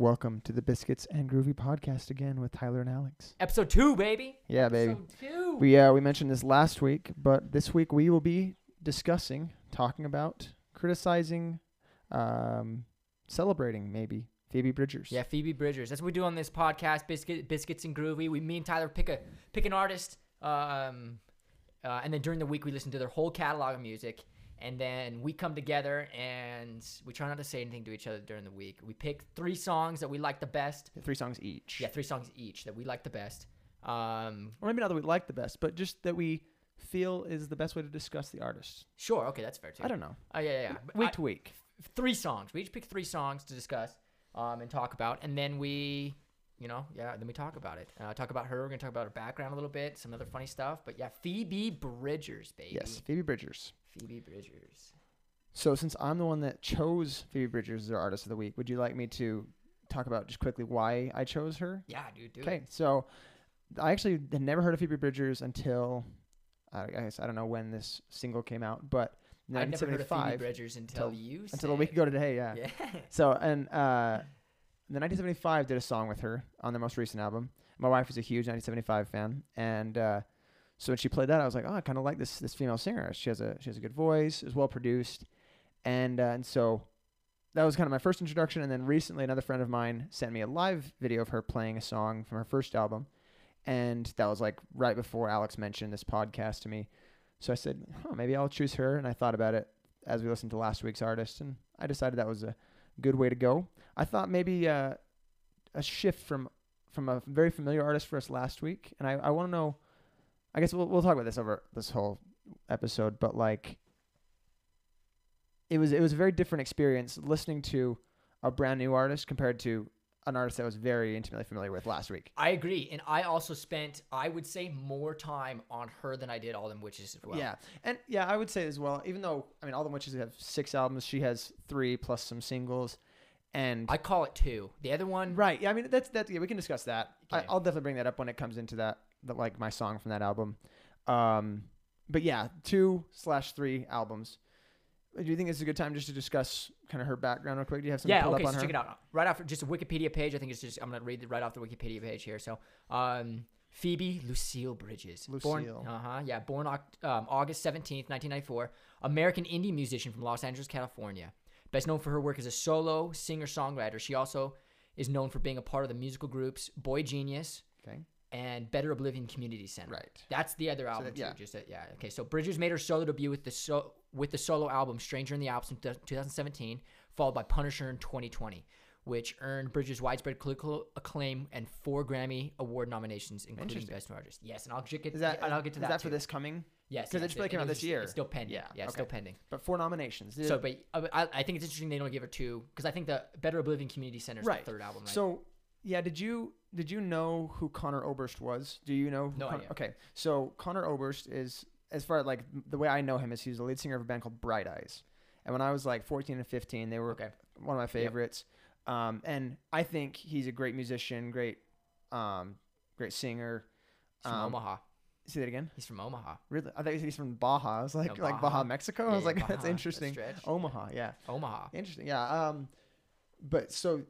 Welcome to the Biscuits and Groovy podcast again with Tyler and Alex. Episode two, baby. Yeah, baby. Episode two. We uh we mentioned this last week, but this week we will be discussing, talking about, criticizing, um, celebrating maybe Phoebe Bridgers. yeah, Phoebe Bridgers. That's what we do on this podcast, Biscuit, Biscuits and Groovy. We, me and Tyler pick a pick an artist, um, uh, and then during the week we listen to their whole catalog of music, and then we come together and we try not to say anything to each other during the week. We pick three songs that we like the best. Three songs each. Yeah, three songs each that we like the best. Um, Or maybe not that we like the best, but just that we feel is the best way to discuss the artist. sure, okay, that's fair too. I don't know. Oh yeah, yeah. yeah. Week I- to week. three songs. We each pick three songs to discuss um, and talk about, and then we, you know, yeah, then we talk about it. Uh, talk about her. We're gonna talk about her background a little bit, some other funny stuff. But yeah, Phoebe Bridgers, baby. Yes, Phoebe Bridgers. Phoebe Bridgers. So since I'm the one that chose Phoebe Bridgers as our artist of the week, would you like me to talk about just quickly why I chose her? Yeah, dude. Do Okay, so I actually had never heard of Phoebe Bridgers until I guess I don't know when this single came out, but I never heard of Phoebe 1975 Bridgers until, until- you until a week ago today, yeah. Yeah. So and uh, the 1975 did a song with her on their most recent album. My wife is a huge 1975 fan, and uh, so when she played that, I was like, oh, I kind of like this this female singer. She has a she has a good voice, is well produced, and uh, and so that was kind of my first introduction. And then recently, another friend of mine sent me a live video of her playing a song from her first album, and that was like right before Alex mentioned this podcast to me. So I said, oh, maybe I'll choose her, and I thought about it as we listened to last week's artist, and I decided that was a good way to go. I thought maybe uh, a shift from from a very familiar artist for us last week, and I, I want to know. I guess we'll we'll talk about this over this whole episode, but like, it was it was a very different experience listening to a brand new artist compared to an artist I was very intimately familiar with last week. I agree, and I also spent, I would say, more time on her than I did All Them Witches as well. yeah, and yeah, I would say as well. Even though I mean, all the witches have six albums, she has three plus some singles, and I call it two. The other one, Right. Yeah. I mean, that's that's yeah. We can discuss that. I, Okay. I'll definitely bring that up when it comes into that, the, like my song from that album. Um, but yeah, two slash three albums. Do you think it's a good time just to discuss kind of her background real quick? Do you have something Yeah, pulled okay, up on so her? check it out. Right off just a Wikipedia page. I think it's just I'm gonna read it right off the Wikipedia page here. So, um, Phoebe Lucille Bridgers, born, Lucille. uh huh, yeah, born um, August seventeenth, nineteen ninety four, American indie musician from Los Angeles, California. Best known for her work as a solo singer songwriter. She also is known for being a part of the musical groups Boy Genius Okay. And Better Oblivion Community Center. Right. That's the other album that- too. yeah. Just that, yeah. Okay, so Bridgers made her solo debut with the so with the solo album "Stranger in the Alps" in 2017, followed by "Punisher" in 2020, which earned Bridgers widespread critical acclaim and four Grammy Award nominations, including Best New Artist. Yes, and I'll get Is that and I'll get to is that. that for this coming? Yes, 'cause it yes, just really came out this just- year. It's still pending. Yeah, Yeah, it's okay. still pending. But four nominations. So, but uh, I, I think it's interesting they don't give her two because I think the Better Oblivion Community Center is Right. the third album. Right? So yeah, did you did you know who Conor Oberst was? Do you know? Who No Con- idea. Okay, so Conor Oberst is as far as like the way I know him is he's the lead singer of a band called Bright Eyes. And when I was like 14 and 15, they were okay, one of my favorites. Um, and I think he's a great musician, great, um, great singer. he's from Um, Omaha. See that again? He's from Omaha. Really? I thought he's from Baja. I was like, No, like Baja, Baja. Mexico. I Yeah, was yeah, like, Baja, that's interesting. stretch. Omaha, yeah, Omaha. interesting. Yeah. Um, but so,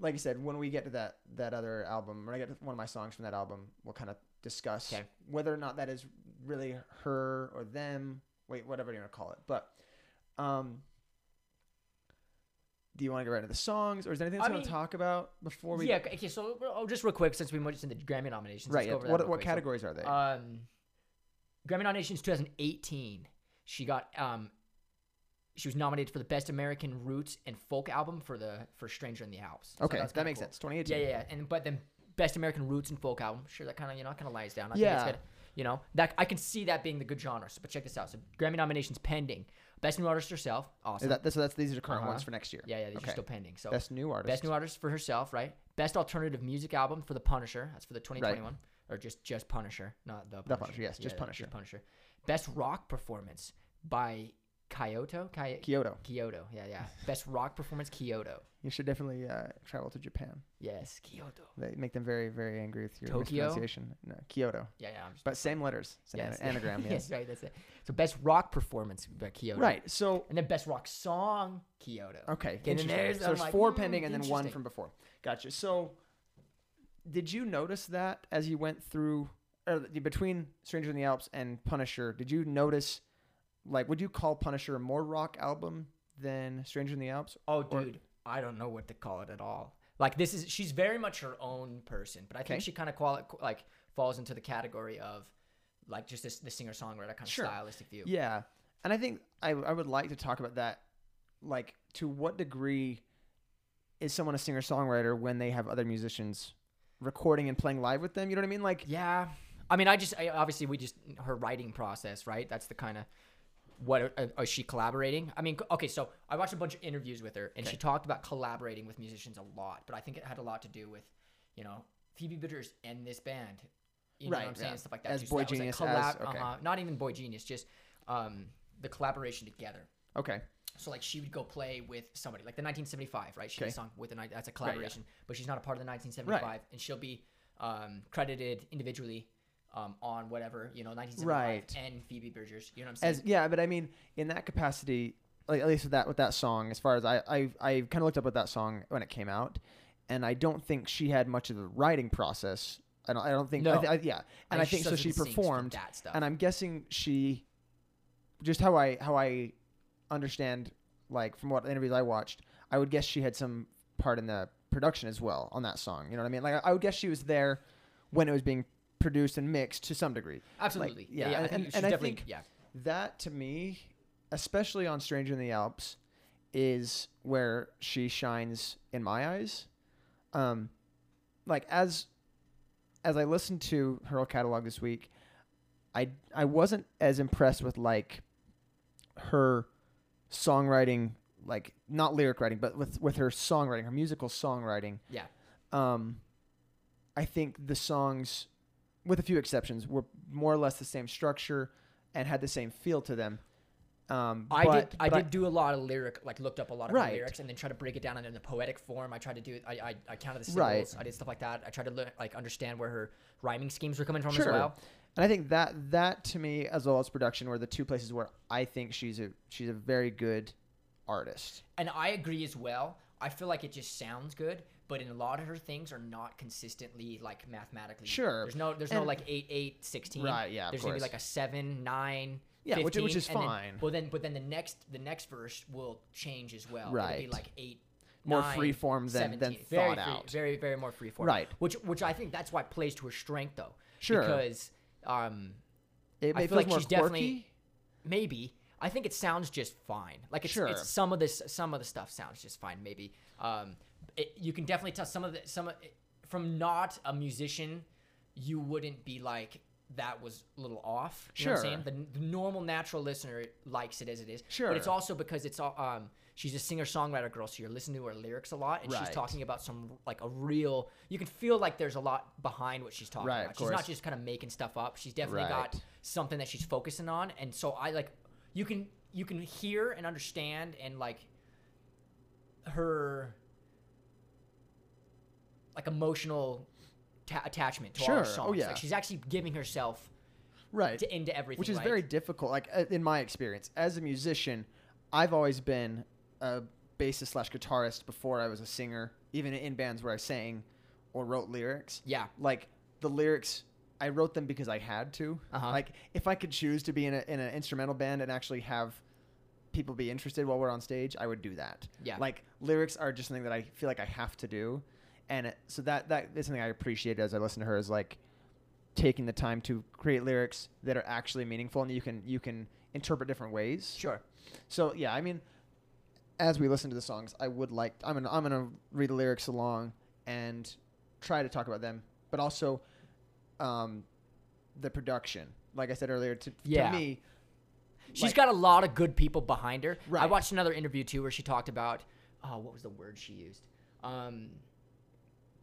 like I said, when we get to that that other album, when I get to one of my songs from that album, we'll kind of discuss 'Kay. whether or not that is really her or them. Wait, whatever you want to call it. But, um, do you want to get right into the songs, or is there anything else you want to talk about before we? yeah. Okay. okay, So oh, just real quick, since we mentioned the Grammy nominations, Right. Yeah. What what quick. So, categories are they? Um, Grammy nominations 2018. She got um, she was nominated for the best American roots and folk album for the for Stranger in the Alps. So okay, that makes cool. sense. 2018. Yeah, yeah, yeah. And but then best American roots and folk album. Sure, that kind of you know kind of lies down. I Yeah. Think it's good. You know that I can see that being the good genre. So, but check this out. So Grammy nominations pending. Best new artist herself. Awesome. that, so that's these are the current Uh-huh. ones for next year. yeah, yeah. These okay. are still pending. So Best new artist. Best new artist for herself, right? Best alternative music album for The Punisher. That's for the 2021. Or just just Punisher, not the Punisher. Punisher, yes, just Yeah, Punisher. Punisher. Best rock performance by Kyoto, Ky- Kyoto. Kyoto. Yeah, yeah. Best rock performance, Kyoto. You should definitely uh, travel to Japan. Yes, Kyoto. They make them very, very angry with your Tokyo? mispronunciation. No, Kyoto. Yeah, yeah. But same letters. Same yes. anagram, yes. yes, right. That's it. So best rock performance, by Kyoto. Right. So, And then best rock song, Kyoto. okay. Getting interesting. there, So there's like, four mm, pending and then one from before. Gotcha. So, did you notice that as you went through, or between Stranger in the Alps and Punisher, did you notice, like, would you call Punisher a more rock album than Stranger in the Alps? Oh, Or- dude, I don't know what to call it at all. Like this is she's very much her own person, but I think Okay. she kind of quali- like falls into the category of like just this the singer songwriter kind of Sure. stylistic view. Yeah. And I think I, I would like to talk about that. Like, to what degree is someone a singer songwriter when they have other musicians recording and playing live with them? You know what I mean? Like, Yeah. I mean, I just I, obviously we just her writing process, right? That's the kind of what uh, is she collaborating? I mean, okay, so I watched a bunch of interviews with her, and she talked about collaborating with musicians a lot. But I think it had a lot to do with, you know, Phoebe Bridgers and this band. You know Right, what I'm saying? yeah. and Stuff like that. As too. So Boy that like, Genius, collab- as- okay. uh-huh, not even Boy Genius, just um, the collaboration together. okay. So like she would go play with somebody, like the 1975, right? She did a song with the ni- that's a yeah. collaboration, but she's not a part of the 1975, and she'll be um, credited individually um, on whatever you know 1975 Right. and Phoebe Bridgers. You know what I'm saying? As yeah, but I mean, in that capacity, like at least with that with that song, as far as I I, I kind of looked up with that song when it came out, and I don't think she had much of the writing process. I don't I don't think I No. I, yeah, and I, think so. She the syncs for performed, that stuff. and I'm guessing she, just how I how I understand, like from what interviews I watched, I would guess she had some part in the production as well on that song. You know what I mean? Like I would guess she was there when it was being produced and mixed to some degree. Absolutely, yeah, yeah, I and- think and- and I think- yeah. That to me, especially on Stranger in the Alps, is where she shines in my eyes. Um, like as as I listened to her catalog this week, I I wasn't as impressed with like her songwriting, like not lyric writing, but with with her songwriting, her musical songwriting. Yeah. Um, I think the songs, with a few exceptions, were more or less the same structure and had the same feel to them. Um, I but- did. I but did do a lot of lyric, like looked up a lot of Right. lyrics, and then try to break it down in the poetic form. I tried to do. I I, I counted the Right. syllables. I did stuff like that. I tried to learn, like understand where her rhyming schemes were coming from Sure. as well. And I think that that to me, as well as production, were the two places where I think she's a she's a very good artist. And I agree as well. I feel like it just sounds good, but in a lot of her things are not consistently like mathematically. Sure. There's no there's no like 8 8 16. Right, yeah, of There's gonna be like a 7 9 Yeah, which- 15, which is and then- fine. well then but then the next the next verse will change as well. Right. It'll be like 8 More nine, free form than- than 17. very thought free- out. Very very more free form. Right. Which which I think that's why it plays to her strength though. Sure. Because um It, I it feel like more she's quirky. definitely maybe. I think it sounds just fine. Like it's, Sure. it's some of this some of the stuff sounds just fine. Maybe um, it, you can definitely tell some of the some of from not a musician, you wouldn't be like that was a little off. You know what I'm Sure. saying? The, the normal natural listener likes it as it is. Sure. But it's also because it's all um she's a singer songwriter girl, so you're listening to her lyrics a lot, and she's talking about some like a real. You can feel like there's a lot behind what she's talking Right, about. She's not just kind of making stuff up. She's definitely got something that she's focusing on and so i like you can you can hear and understand and like her like emotional ta- attachment to all her Sure. Oh, songs yeah. like she's actually giving herself right? to, into everything which is very difficult. Like uh, in my experience as a musician, I've always been a bassist slash guitarist before I was a singer, even in bands where I sang or wrote lyrics. yeah Like the lyrics, I wrote them because I had to. Uh-huh. Like if I could choose to be in, a, in an instrumental band and actually have people be interested while we're on stage, I would do that. Yeah. Like lyrics are just something that I feel like I have to do, and it, so that that is something I appreciate as I listen to her is like taking the time to create lyrics that are actually meaningful and you can you can interpret different ways. sure So yeah, I mean, as we listen to the songs, I would like I'm gonna I'm gonna read the lyrics along and try to talk about them, but also um, the production. Like I said earlier, to, Yeah. to me, She's Like- got a lot of good people behind her. I watched another interview too where she talked about oh, what was the word she used? Um,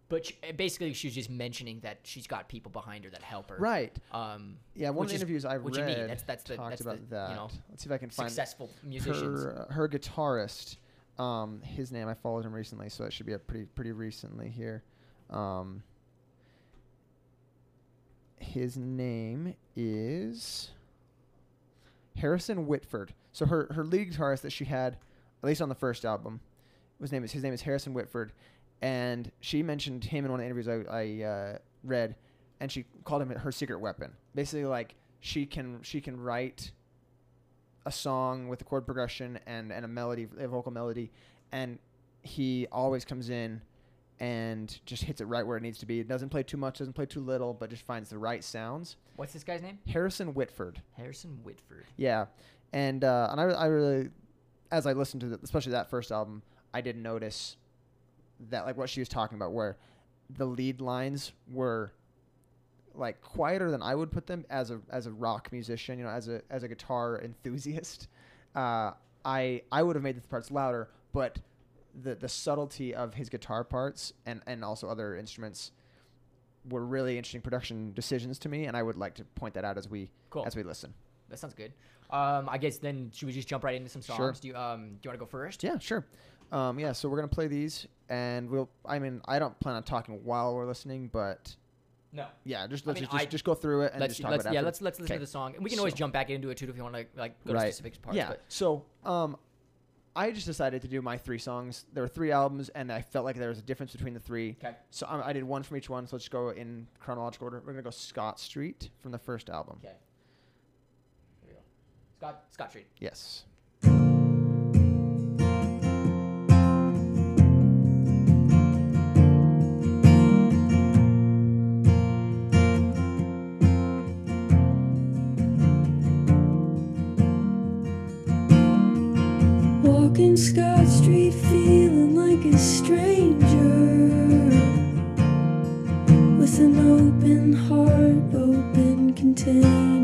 but she, uh, basically she was just mentioning that she's got people behind her that help her. Right. Um, Yeah, one of the interviews I what read. That's that's the talked that's about the, that. you know Let's see if I can find successful musicians. her her guitarist. Um, his name I followed him recently, so it should be a pretty pretty recently here. Um, his name is Harrison Whitford. So her her lead guitarist that she had, at least on the first album, his name is his name is Harrison Whitford, and she mentioned him in one of the interviews I I uh, read, and she called him her secret weapon. Basically, like she can she can write a song with a chord progression and, and a melody, a vocal melody, and he always comes in and just hits it right where it needs to be. It doesn't play too much, doesn't play too little, but just finds the right sounds. What's this guy's name? Harrison Whitford, Harrison Whitford. yeah, and uh, and I, I really, as I listened to the, especially that first album, I did notice that like what she was talking about, where the lead lines were like quieter than I would put them as a as a rock musician, you know, as a as a guitar enthusiast. Uh, I I would have made the parts louder, but the the subtlety of his guitar parts and and also other instruments were really interesting production decisions to me, and I would like to point that out as we Cool. as we listen. That sounds good. Um, I guess then should we just jump right into some songs? Sure. Do you um do you want to go first? Yeah, sure. Um, yeah, so we're gonna play these, and we'll. I mean, I don't plan on talking while we're listening, but No. yeah, just let's mean, just, just I- just go through it and let's just talk let's about it yeah let's let's listen Okay. to the song. And we can always jump back into it too if you want to like go Right. to specific parts. yeah. But So, um, I just decided to do my three songs. There were three albums, and I felt like there was a difference between the three. okay. So um, I did one from each one. So let's go in chronological order. We're gonna go Scott Street from the first album. Okay. Here we go. Scott Scott Street. Yes. Scott Street feeling like a stranger. With an open heart, open container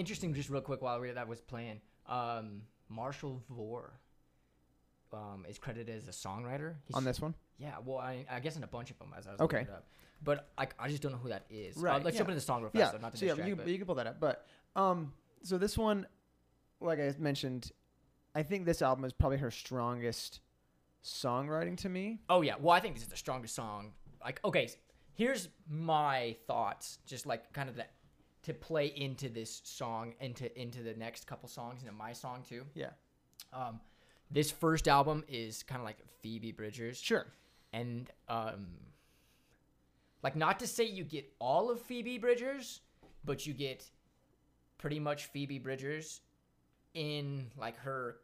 interesting, just real quick while we, that was playing. Um, Marshall Vore um, is credited as a songwriter. He's, On this one. Yeah, well, I, I guess in a bunch of them as I was Okay. looking it up. But I, I just don't know who that is. Uh, Right, let's jump into the song real Yeah. fast, though, not to so yeah, you, but- you can pull that up. But um, so this one, like I mentioned, I think this album is probably her strongest songwriting to me. Oh yeah, well I think this is the strongest song. Like okay, here's my thoughts, just like kind of the to play into this song into into the next couple songs into my song too. Yeah. Um, this first album is kind of like Phoebe Bridgers, Sure. and um, like not to say you get all of Phoebe Bridgers, but you get pretty much Phoebe Bridgers in like her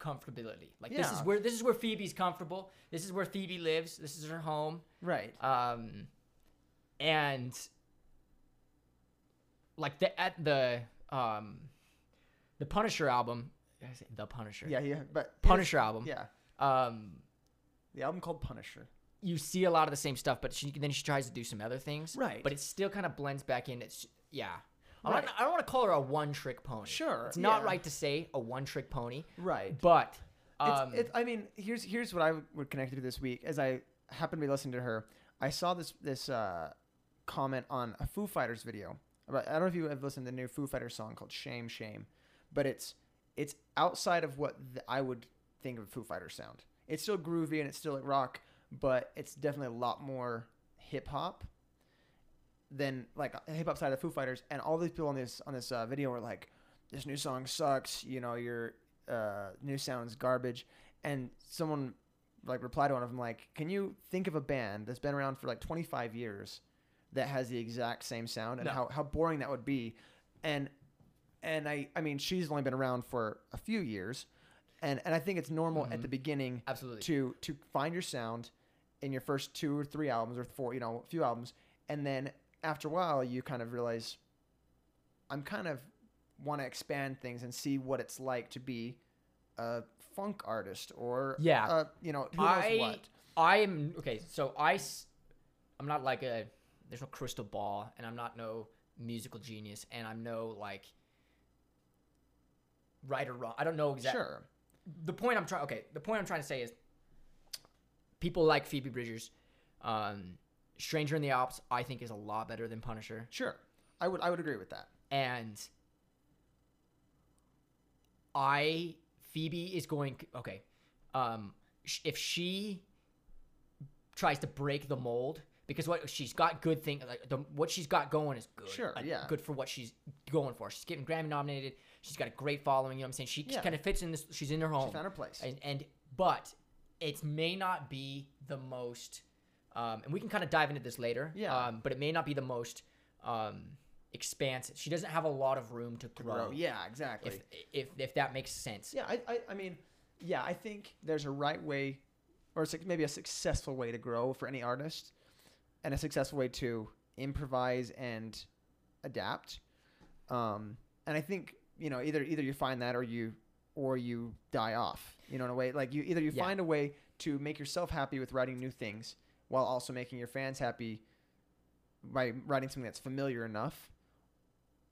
comfortability. Like this is where this is where Phoebe's comfortable. This is where Phoebe lives. This is her home. Right. Um, and like the at the um, the Punisher album. I say the Punisher? Yeah. Yeah. But Punisher album. Yeah. Um, The album called Punisher. you see a lot of the same stuff, but she then she tries to do some other things. Right. But it still kind of blends back in. It's yeah. Not, I don't want to call her a one-trick pony. Sure, It's not yeah. right to say a one-trick pony, Right. but It's, um, it's, I mean, here's here's what I would connect to this week. As I happened to be listening to her, I saw this this uh, comment on a Foo Fighters video. I don't know if you have listened to the new Foo Fighters song called "Shame Shame," but it's it's outside of what th- I would think of Foo Fighters sound. It's still groovy and it's still like rock, but it's definitely a lot more hip hop than like hip hop side of the Foo Fighters. And all these people on this on this uh, video were like, "This new song sucks," you know, your uh, new sound's garbage. And someone like replied to one of them like, "Can you think of a band that's been around for like 25 years that has the exact same sound and No. how, how boring that would be?" And and I I mean she's only been around for a few years, and and I think it's normal at the beginning absolutely. to to find your sound in your first two or three albums or four, you know, a few albums, and then after a while you kind of realize I'm kind of want to expand things and see what it's like to be a funk artist or Yeah. uh, you know, who knows I what. I am okay. So I I'm not like a there's no crystal ball, and I'm not no musical genius, and I'm no like right or wrong. I don't know exactly. Sure. the point I'm trying okay, the point I'm trying to say is people like Phoebe Bridgers, um, Stranger in the Alps, I think is a lot better than Punisher. Sure. I would I would agree with that. And I Phoebe is going okay. Um sh- if she tries to break the mold because what she's got good thing like the, what she's got going is good. Sure, Like, yeah. Good for what she's going for. She's getting Grammy nominated. She's got a great following, you know what I'm saying? She Yeah. kind of fits in this she's in her home. She found her place. And, and but it may not be the most, um, and we can kind of dive into this later. Yeah. Um, but it may not be the most um, expansive. She doesn't have a lot of room to grow. Bro, yeah, exactly. If, if if that makes sense. Yeah, I, I, I mean, yeah, I think there's a right way, or maybe a successful way to grow for any artist, and a successful way to improvise and adapt. Um, and I think you know either either you find that or you or you die off. You know, in a way like you either you Yeah. find a way to make yourself happy with writing new things while also making your fans happy by writing something that's familiar enough,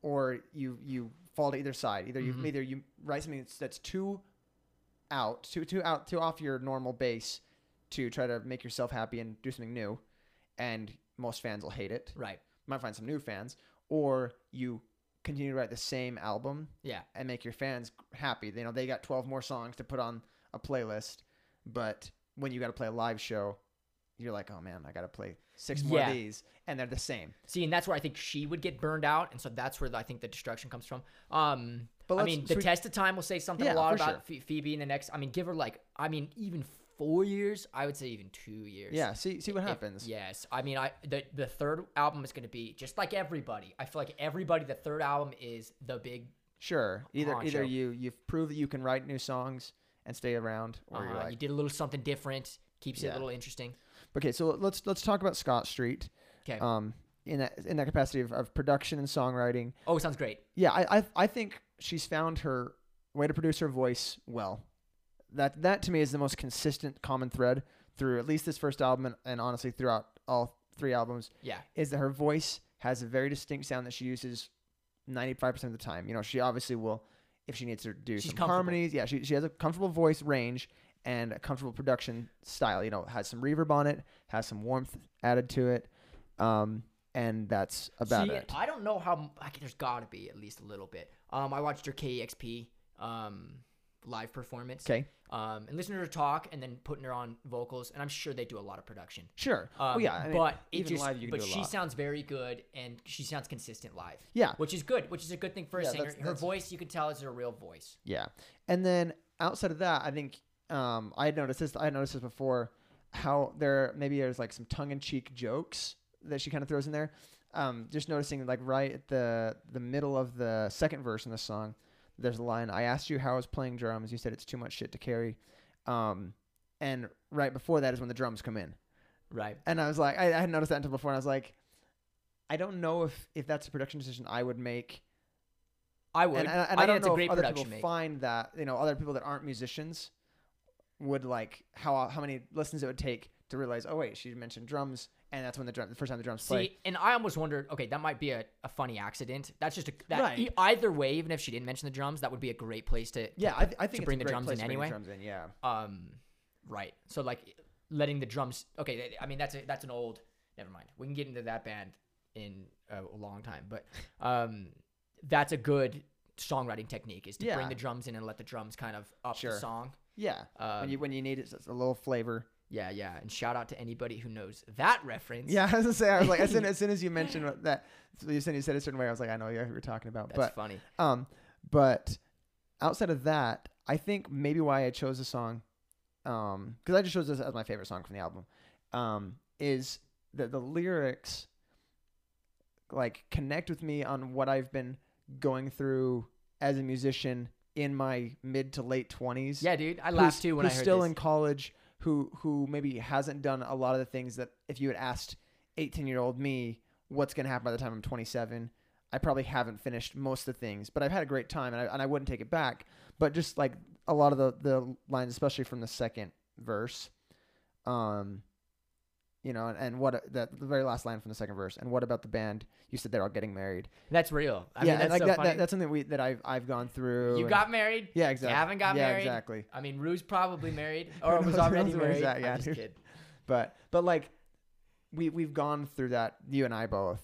or you you fall to either side. Either you Mhm. either you write something that's, that's too out, too too out, too off your normal base to try to make yourself happy and do something new, and most fans will hate it. Right. Might find some new fans, or you continue to write the same album Yeah. and make your fans happy. You know, they got 12 more songs to put on a playlist, but when you got to play a live show, you're like, oh man, I got to play six more Yeah. of these, and they're the same. See, and that's where I think she would get burned out, and so that's where I think the destruction comes from. Um, But I mean, so the we- test of time will say something Yeah, a lot about sure. Phoebe in the next. I mean, give her like, I mean, even four years. I would say even two years. Yeah, see see what If- happens. yes, I mean, I the the third album is going to be just like everybody. I feel like everybody. The third album is the big. Sure. Either either you you've proved that you can write new songs and stay around, or you're Uh, like, you did a little something different, keeps it Yeah. a little interesting. okay. So let's let's talk about Scott Street. Okay. Um, in that in that capacity of, of production and songwriting. oh, sounds great. Yeah, I, I I think she's found her way to produce her voice well. That that to me is the most consistent common thread through at least this first album and, and honestly throughout all three albums Yeah. is that her voice has a very distinct sound that she uses 95% of the time. You know, she obviously will, if she needs to do She's some harmonies. Yeah, she, she has a comfortable voice range and a comfortable production style. You know, has some reverb on it, has some warmth added to it. Um, and that's about See, it. I don't know how. Like, there's got to be at least a little bit. Um, I watched her KEXP um live performance. Okay, Um, and listening to her talk, and then putting her on vocals, and I'm sure they do a lot of production. sure. Um, oh yeah, I mean, but even just, live you can but do a she lot. sounds very good, and she sounds consistent live. yeah, which is good, which is a good thing for a Yeah, singer. that's- Her that's- voice, you can tell, is her real voice. Yeah, and then outside of that, I think um, I had noticed this. I had noticed this before. How there maybe there's like some tongue-in-cheek jokes that she kind of throws in there. Um, just noticing like right at the the middle of the second verse in the song, there's a line. I asked you how I was playing drums. You said it's too much shit to carry. Um, and right before that is when the drums come in. Right. And I was like, I, I hadn't noticed that until before. And I was like, I don't know if if that's a production decision I would make I would. and, and, and I, I, don't it's know a great if other people make. find that you know other people that aren't musicians would like how how many listens it would take to realize oh wait she mentioned drums and that's when the drum the first time the drums play See, and I almost wondered, okay, that might be a, a funny accident. That's just a that Right. e- either way, even if she didn't mention the drums, that would be a great place to yeah I, th- I think to bring the drums in to anyway. drums in yeah um right. So like letting the drums okay, I mean that's a, that's an old never mind. We can get into that band in a long time, but um that's a good songwriting technique is to bring the drums in and let the drums kind of up Sure. the song. yeah Um, when you when you need it it's a little flavor Yeah, yeah. And shout out to anybody who knows that reference. yeah I was gonna say I was like as soon as, soon as you mentioned what that you said you said it a certain way I was like I know yeah, who you're talking about That's but funny. Um, but outside of that, I think maybe why I chose the song, um, because I just chose this as my favorite song from the album, um, is that the lyrics like connect with me on what I've been going through as a musician in my mid to late twenties Yeah, dude. I laughed too when I heard still this. in college who who maybe hasn't done a lot of the things that if you had asked 18 year old me what's going to happen by the time I'm 27 I probably haven't finished most of the things but I've had a great time and I, and I wouldn't take it back but just like a lot of the the lines especially from the second verse um you know and, and what that the very last line from the second verse and what about the band you said they're all getting married That's real. I yeah mean, that's like so that, that that's something we that I've I've gone through you and- got married. yeah exactly You haven't got yeah married. exactly I mean, Rue's probably married or was already married. at, yeah, I'm just dude. kidding. but but like we we've gone through that you and I both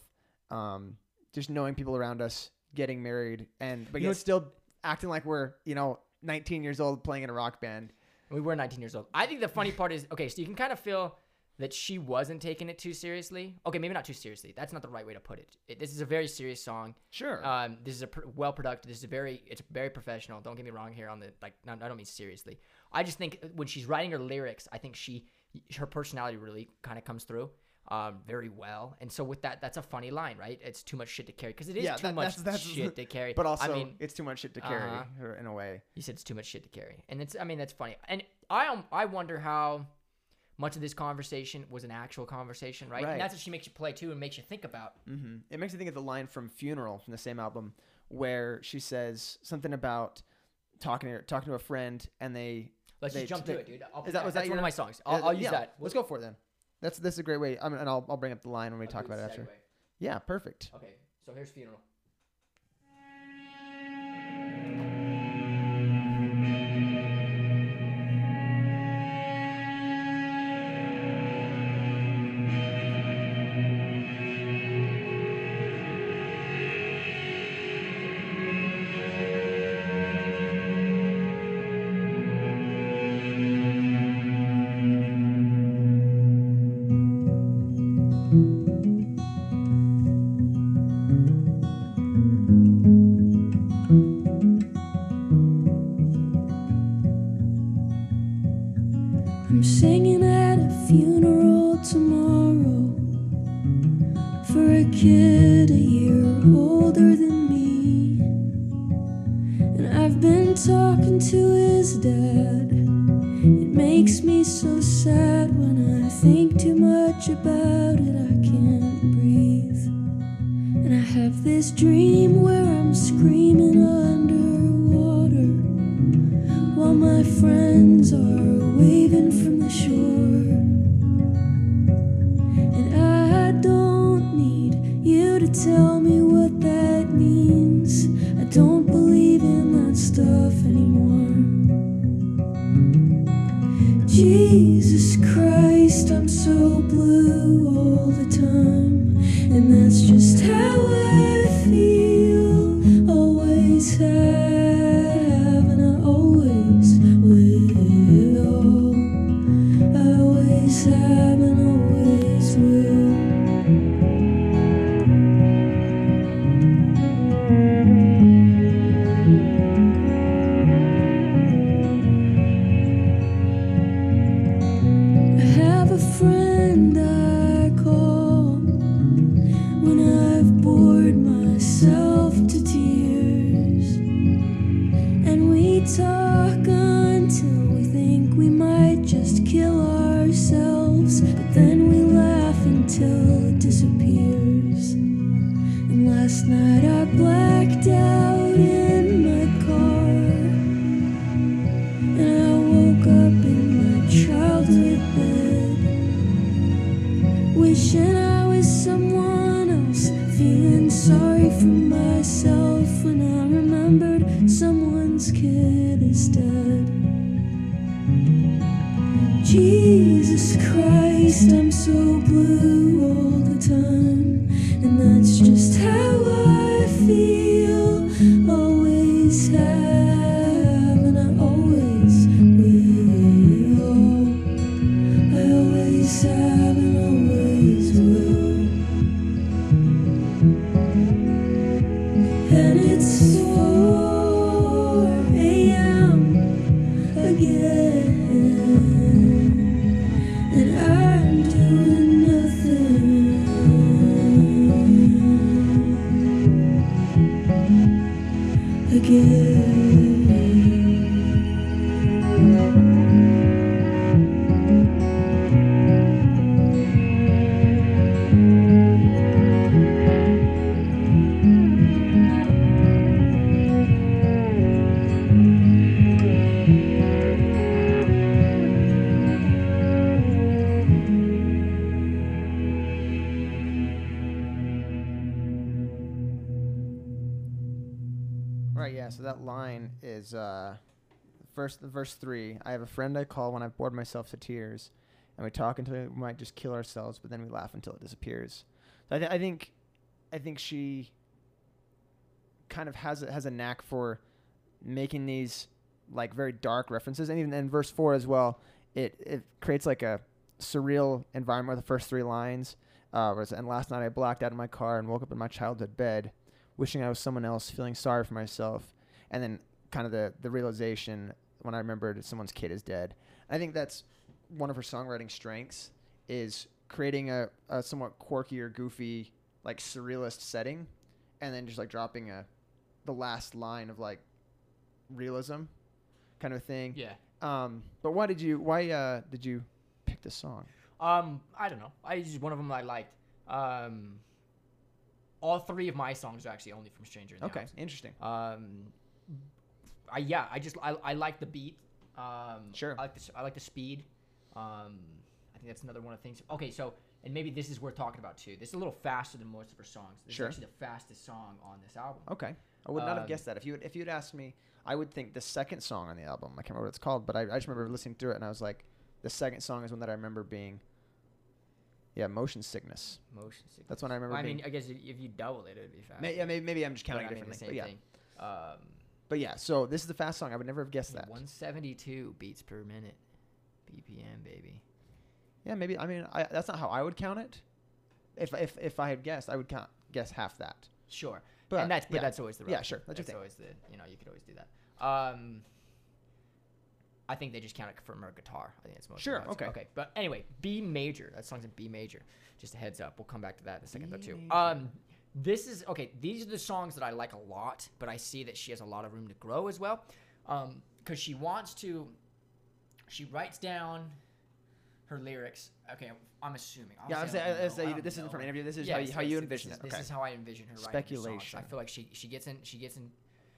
um just knowing people around us getting married and but You know yet still acting like we're you know 19 years old playing in a rock band We were 19 years old. I think the funny part is okay. So you can kind of feel that she wasn't taking it too seriously. Okay, maybe not too seriously. That's not the right way to put it. it this is a very serious song. sure Um, this is a pr- well produced. This is a very it's very professional. Don't get me wrong here on the like. No, I don't mean seriously. I just think when she's writing her lyrics, I think she her personality really kind of comes through. Um, very well, and so with that, that's a funny line, right? It's too much shit to carry because it is Yeah, too that- much that's- that's- shit to carry. but also I mean, it's too much shit to carry Uh-huh. in a way he said it's too much shit to carry, and it's I mean that's funny. And I um, I wonder how much of this conversation was an actual conversation, right? Right. And that's what she makes you play too, and makes you think about. hmm It makes me think of the line from Funeral from the same album, where she says something about talking to talking to a friend, and they. Let's They- just jump they- to it, dude. I'll, Is that- was that's that one of my songs. I'll, I'll use yeah, that. Let's go for it then. That's that's a great way. I mean, and I'll I'll bring up the line when we I'll talk about it after. segue. Yeah, perfect. Okay, so here's funeral. First, verse three. I have a friend I call when I've bored myself to tears, and we talk until we might just kill ourselves, but then we laugh until it disappears. So I, th- I think, I think she kind of has a, has a knack for making these like very dark references, and even in verse four as well. It it creates like a surreal environment the first three lines. Uh, it's, and last night I blacked out in my car and woke up in my childhood bed wishing I was someone else, feeling sorry for myself, and then kind of the the realization when I remembered someone's kid is dead. I think that's one of her songwriting strengths is creating a, a somewhat quirky or goofy, like surrealist setting, and then just like dropping a the last line of like realism kind of thing. Yeah. Um, but why did you why uh did you pick this song? Um, I don't know. I just one of them I liked. Um, all three of my songs are actually only from Stranger in Okay, House. interesting. Um, I yeah, I just I, I like the beat. Um, Sure. I like the I like the speed. Um, I think that's another one of the things. Okay, so and maybe this is worth talking about too. This is a little faster than most of her songs. This Sure. is actually the fastest song on this album. Okay, I would not have Um, guessed that. If you if you'd asked me, I would think the second song on the album. I can't remember what it's called, but I, I just remember listening through it and I was like, the second song is one that I remember being. Yeah, motion sickness. Motion sickness. That's when I remember Well, I mean, I guess if you double it, it'd be fast. May, yeah, maybe, maybe I'm just But counting I it mean, the differently. same yeah, thing. Um, but yeah. So this is the fast song. I would never have guessed that. 172 beats per minute, BPM, baby. Yeah, maybe. I mean, I, that's not how I would count it. If if if I had guessed, I would count guess half that. Sure. But and that's but yeah. that's always the Yeah, sure, that's thing. always the you know you could always do that. Um, I think they just count it from her guitar. I think it's most Sure, okay. okay. But anyway, B major. That song's in B major. Just a heads up. We'll come back to that in a second though B too. major. Um, this is okay. These are the songs that I like a lot, but I see that she has a lot of room to grow as well, um, because she wants to. She writes down her lyrics. Okay, I'm assuming. Yeah, I'm saying- don't I say know. I you- don't this isn't from an interview. This is how you- how you envision is- it. This is how I envision her. Speculation. I feel like she she gets in she gets in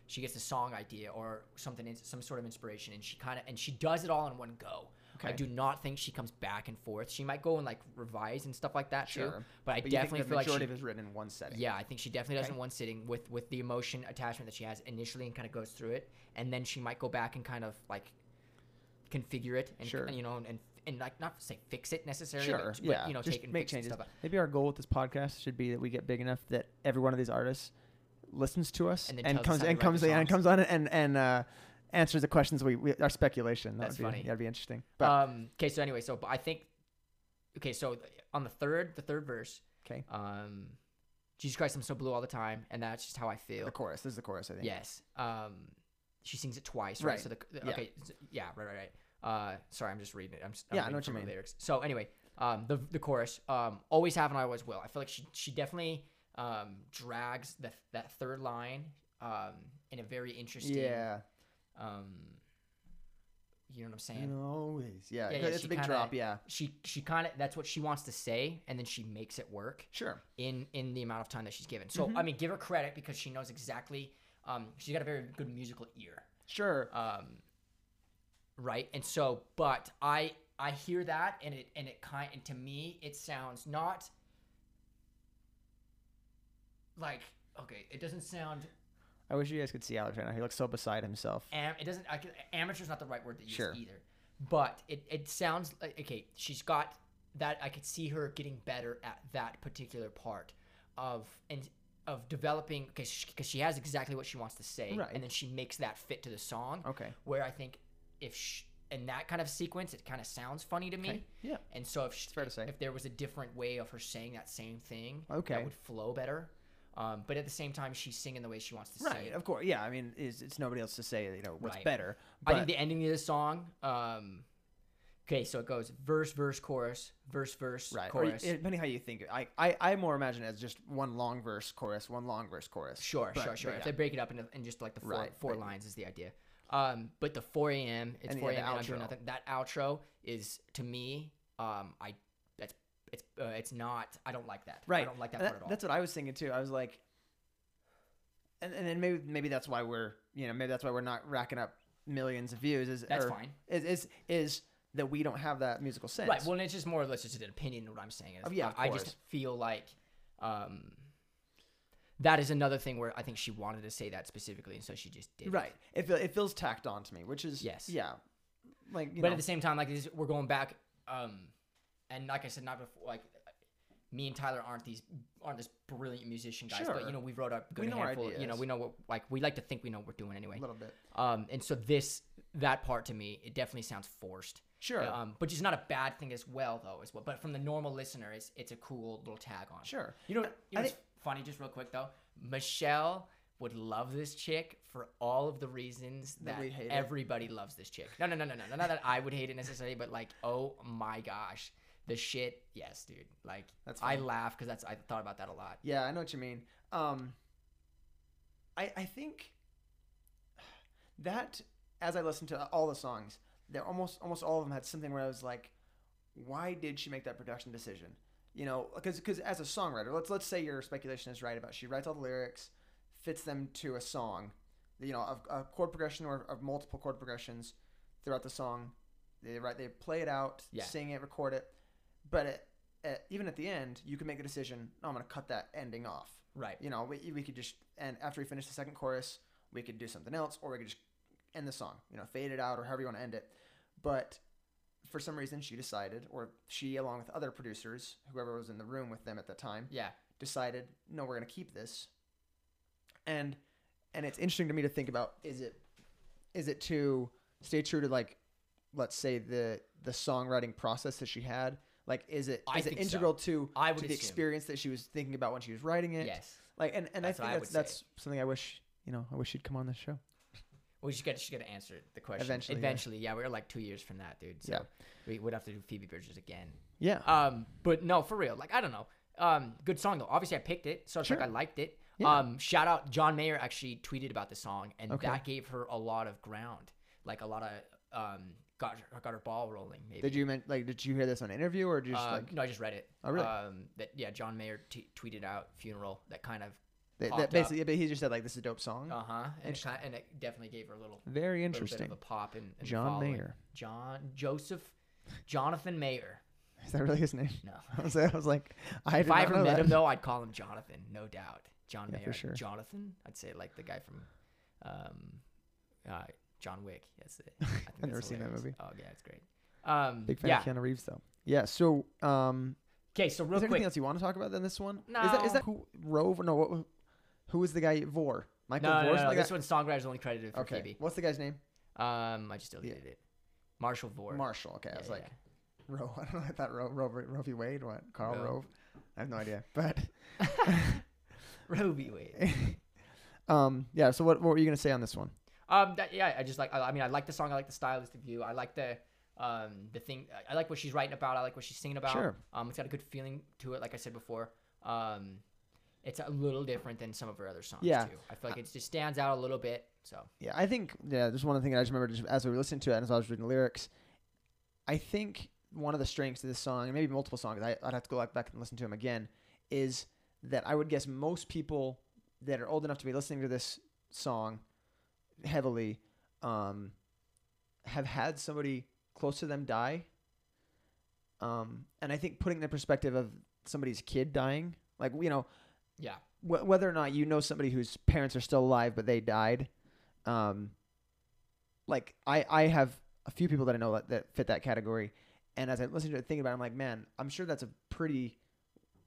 she gets a song idea or something in- some sort of inspiration and she kind of and she does it all in one go. I do not think she comes back and forth. She might go and like revise and stuff like that too. Sure. But I But definitely feel like majority she, of it is written in one setting. yeah, I think she definitely does Okay. in one sitting with with the emotion attachment that she has initially and kind of goes through it, and then she might go back and kind of like configure it and, Sure. you know and and like not say fix it necessarily, Sure. but, but, yeah. you know just take and make changes. Maybe our goal with this podcast should be that we get big enough that every one of these artists listens to us And and, comes and comes and songs. comes on and and uh, answers the questions we, we our speculation. That That's would be, funny. That'd be interesting. But um. Okay. So anyway, so I think. Okay, so on the third, the third verse, okay, um, Jesus Christ, I'm so blue all the time, and that's just how I feel. the chorus. This is the chorus. I think. Yes. Um, she sings it twice, right? Right. So the, the- Yeah. okay, s- yeah, right, right, right. Uh, sorry, I'm just reading it. I'm just I'm Yeah, I know what you mean. Lyrics. So anyway, um, the the chorus, um, always have and I always will. I feel like she she definitely um drags the that third line um in a very interesting Yeah. Um. You know what I'm saying? Always. Yeah. Yeah, yeah, it's a big kinda- drop. Yeah. She she kind of that's what she wants to say, and then she makes it work Sure. in in the amount of time that she's given. So Mm-hmm. I mean, give her credit because she knows exactly. Um, she's got a very good musical ear. Sure. um, right? And so, but I I hear that, and it and it kind and to me it sounds not like okay. It doesn't sound I wish you guys could see Alex right now. He looks so beside himself. am. It doesn't. Amateur's not the right word to use Sure. either. But it it sounds like okay. She's got that. I could see her getting better at that particular part of and. Of developing, because she, 'cause she has exactly what she wants to say, Right. and then she makes that fit to the song. Okay. where I think if sh in that kind of sequence, it kind of sounds funny to me. Okay. Yeah. And so if sh fair to say. if there was a different way of her saying that same thing, Okay. that would flow better. Um, but at the same time, she's singing the way she wants to sing. Right. Of course. Yeah. I mean, it's, it's nobody else to say you know what's Right. better. I But think the ending of the song. Um, okay, so it goes verse, verse, chorus, verse, verse, right. Chorus. depending how you think. it. I, I I more imagine it as just one long verse chorus, one long verse chorus. Sure, But- sure, sure. but If they break it up into in just like the four, Right, four right. lines is the idea. Um, but the 4 a.m. It's And yeah, 4 the a.m. and I'm doing outro. nothing. That outro is to me, um, I it's uh, it's not. I don't like that. Right. I don't like that And part at all. That's what I was thinking too. I was like, and and then maybe maybe that's why we're you know maybe that's why we're not racking up millions of views. Is That's or fine. Is is is that we don't have that musical sense. Right. Well, it's just more or less just an opinion. What I'm saying is, Oh, yeah, I, I just feel like, um, that is another thing where I think she wanted to say that specifically, and so she just did. right. It it feels tacked on to me, which is Yes. yeah, like you but know, at the same time, like this, we're going back, um, and like I said, not before, like me and Tyler aren't these aren't this brilliant musician guys, but you know we wrote a good know our handful. You know we know what like we like to think we know what we're doing anyway. a little bit. Um, and so this that part to me, it definitely sounds forced. Sure. Um, but it's not a bad thing as well, though. As well, but from the normal listener, it's it's a cool little tag on. Sure. You know, you know I what's think- funny? Just real quick though, Michelle would love this chick for all of the reasons That that, we hate it. everybody loves this chick. No, no, no, no, no, no. Not that I would hate it necessarily, but like, oh my gosh, the shit. Yes, dude. Like, That's I laugh because that's I thought about that a lot. Yeah, I know what you mean. Um, I I think that as I listened to all the songs, there almost almost all of them had something where I was like, why did she make that production decision? You know, because because as a songwriter, let's let's say your speculation is right about she writes all the lyrics, fits them to a song, you know, of a chord progression or of multiple chord progressions throughout the song. They write, they play it out, Yeah. sing it, record it, but at, at, even at the end, you can make a decision. No, I'm going to cut that ending off Right. you know, we, we could just and after we finish the second chorus, we could do something else, or we could just end the song, you know, fade it out, or however you want to end it. But for some reason, she decided, or she, along with other producers, whoever was in the room with them at the time, Yeah. decided, no, we're gonna keep this. And and it's interesting to me to think about: is it is it to stay true to like, let's say the the songwriting process that she had? Like, is it I is it think so. integral to, I to the assume. experience that she was thinking about when she was writing it? Yes. Like, and, and That's I what I think would that's, that's something I wish, you know, I wish she'd come on this show. Well, she's got she's got to answer the question Eventually, yeah. Eventually, yeah. We're like two years from that, dude. So Yeah. we would have to do Phoebe Bridgers again. Yeah. Um, but no, for real. Like I don't know. Um, good song though. Obviously, I picked it, so it's like Sure. I liked it. Yeah. Um, shout out John Mayer actually tweeted about the song, and Okay. that gave her a lot of ground, like a lot of um, got her, got her ball rolling. Maybe. did you mean, like, did you hear this on an interview or just Uh, like, no, I just read it. Oh, really? Um, that yeah, John Mayer t- tweeted out funeral that kind of. that up. basically, but he just said, like, this is a dope song? Uh huh. And, it Interesting. ki- and it definitely gave her a little Very little bit interesting. of a pop in John. Mayer. John Joseph Jonathan Mayer. Is that really his name? No. I was, I was like, I if I ever know met that. him though, I'd call him Jonathan, no doubt. John Yeah, Mayer. for sure. Jonathan. I'd say like the guy from um, uh, John Wick. That's it. I think I've never seen that movie. Oh yeah, it's great. Um, Big fan yeah. of Keanu Reeves though. Yeah. So, um, Okay, so real is there anything else you want to talk about in this one? No. Is that, is No. that who Rove? No. What, who is the guy? Vor. Michael No, no, Vor. no, no, something This like one songwriter's only credited for Okay. Phoebe. What's the guy's name? Um, I just deleted it. Marshall Vore. Marshall. Okay. I was yeah, like, Rove. I don't know. I thought Rove. Rove. Rove v. Wade. What? Karl Rove. Rove. I have no idea. But yeah. Roby Wade. um, yeah. So what, what were you gonna say on this one? Um, that, yeah, I just like. I, I mean, I like the song. I like the stylistic view. I like the um the thing. I- like what she's writing about. I like what she's singing about. Sure. Um, it's got a good feeling to it. Like I said before. Um, it's a little different than some of her other songs Yeah. too. I feel like it just stands out a little bit. So Yeah, I think yeah. There's one thing I just remember just as we were listening to it and as I was reading the lyrics. I think one of the strengths of this song, and maybe multiple songs, I, I'd have to go back and listen to them again, is that I would guess most people that are old enough to be listening to this song heavily um, have had somebody close to them die. Um, and I think putting the perspective of somebody's kid dying, like you know, yeah, wh- whether or not you know somebody whose parents are still alive but they died um like i i have a few people that i know that, that fit that category and as i listen to it thinking about it i'm like man i'm sure that's a pretty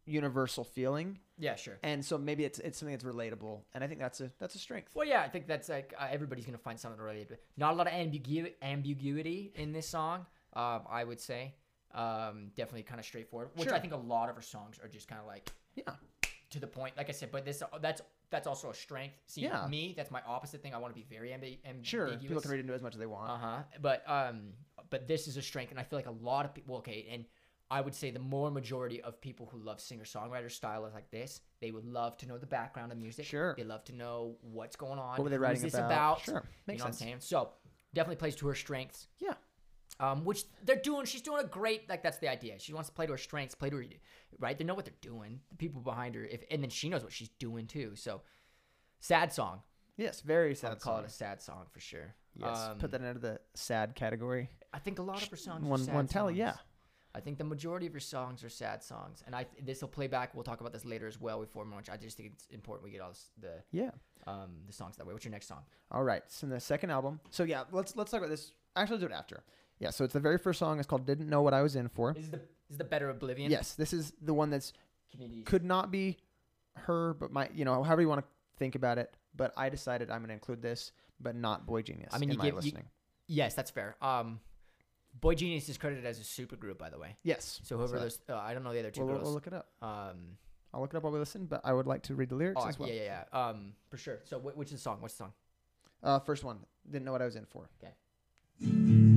universal feeling yeah, sure. and so maybe it's it's something that's relatable and i think that's a that's a strength Well, yeah, I think that's like uh, everybody's gonna find something to relate to. Not a lot of ambigu- ambiguity in this song. Um, I would say, um, definitely kind of straightforward. Which Sure. I think a lot of her songs are just kind of like yeah to the point. Like I said, but this that's that's also a strength. See, Yeah. me, that's my opposite thing. I want to be very ambi- ambiguous. sure people can read into it as much as they want Uh huh. But um, but this is a strength, and I feel like a lot of people. Okay, and I would say the more majority of people who love singer songwriter style is like this, they would love to know the background of music. Sure. They love to know what's going on. what were they writing this about, about? sure You makes know sense what I'm saying? So definitely plays to her strengths. yeah Um, which they're doing. She's doing a great. Like that's the idea. She wants to play to her strengths, play to her, right? They know what they're doing. The people behind her, if and then she knows what she's doing too. So, sad song. yes very I'd sad call song. it a sad song for sure. yes Um, put that into the sad category I think a lot of her songs. are one sad one tally songs. yeah I think the majority of your songs are sad songs, and I this will play back. We'll talk about this later as well before much. I just think it's important we get all this, the yeah um the songs that way. What's your next song? All right. So the second album. So yeah, let's let's talk about this. Actually, do it after. Yeah. So it's the very first song. It's called "Didn't Know What I Was In For." This is the this is the Better Oblivion. Yes, this is the one that's could not be her, but my you know however you want to think about it. But I decided I'm gonna include this, but not boygenius. I mean, in you my give- you- listening. Yes, that's fair. Um, boygenius is credited as a super group, by the way. yes. So whoever those, uh, I don't know the other 2 We'll, girls. we'll look it up. um, I'll look it up while we listen. But I would like to read the lyrics oh, as well. yeah, yeah, yeah. Um, for sure. So wh- which is the song? What's the song? Uh, first one. Didn't know what I was in for. My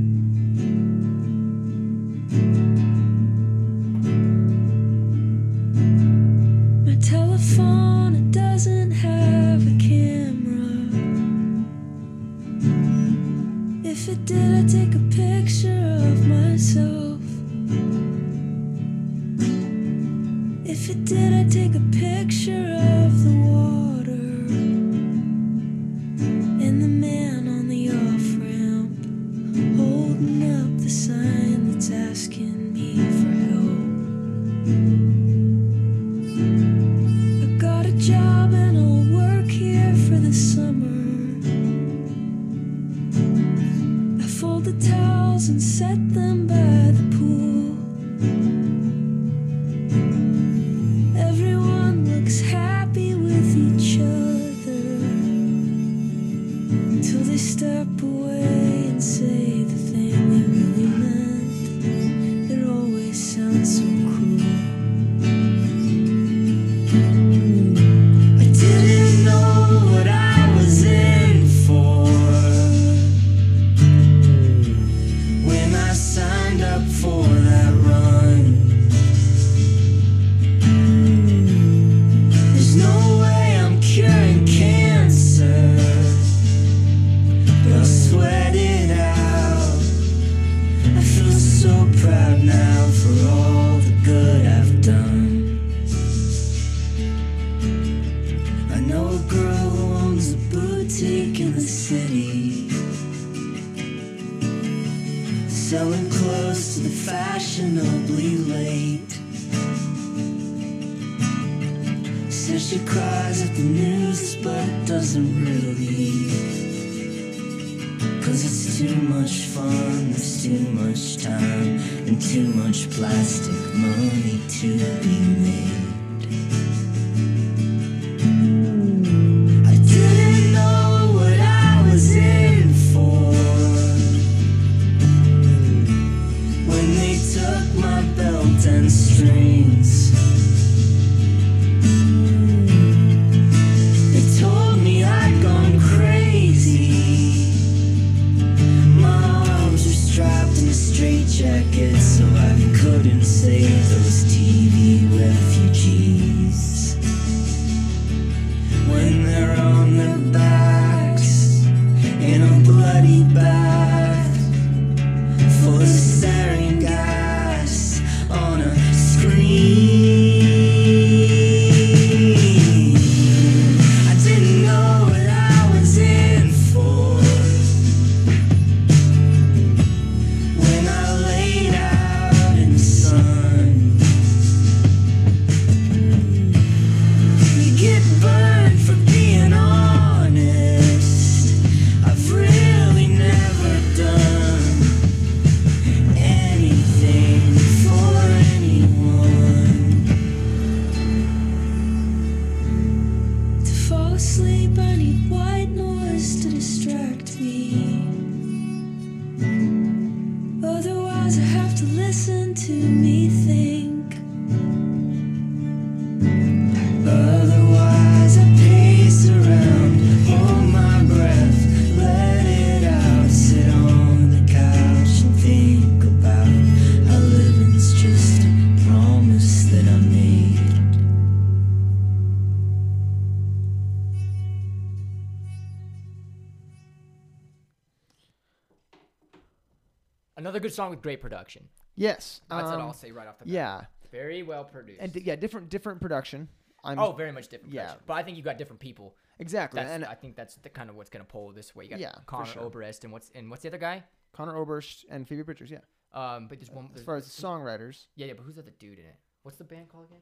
song with great production. Yes. That's what um, I'll say right off the bat. Yeah, Very well produced. and d- yeah, different different production. I'm oh, very much different. yeah. production. But I think you got different people. exactly. That's, and I think that's the kind of what's gonna pull this way. You got Yeah, Conor sure. Oberst and what's and what's the other guy? Conor Oberst and Phoebe Bridgers. Yeah. Um, but there's one. As far as the songwriters, yeah, yeah, but who's the other dude in it? What's the band called again?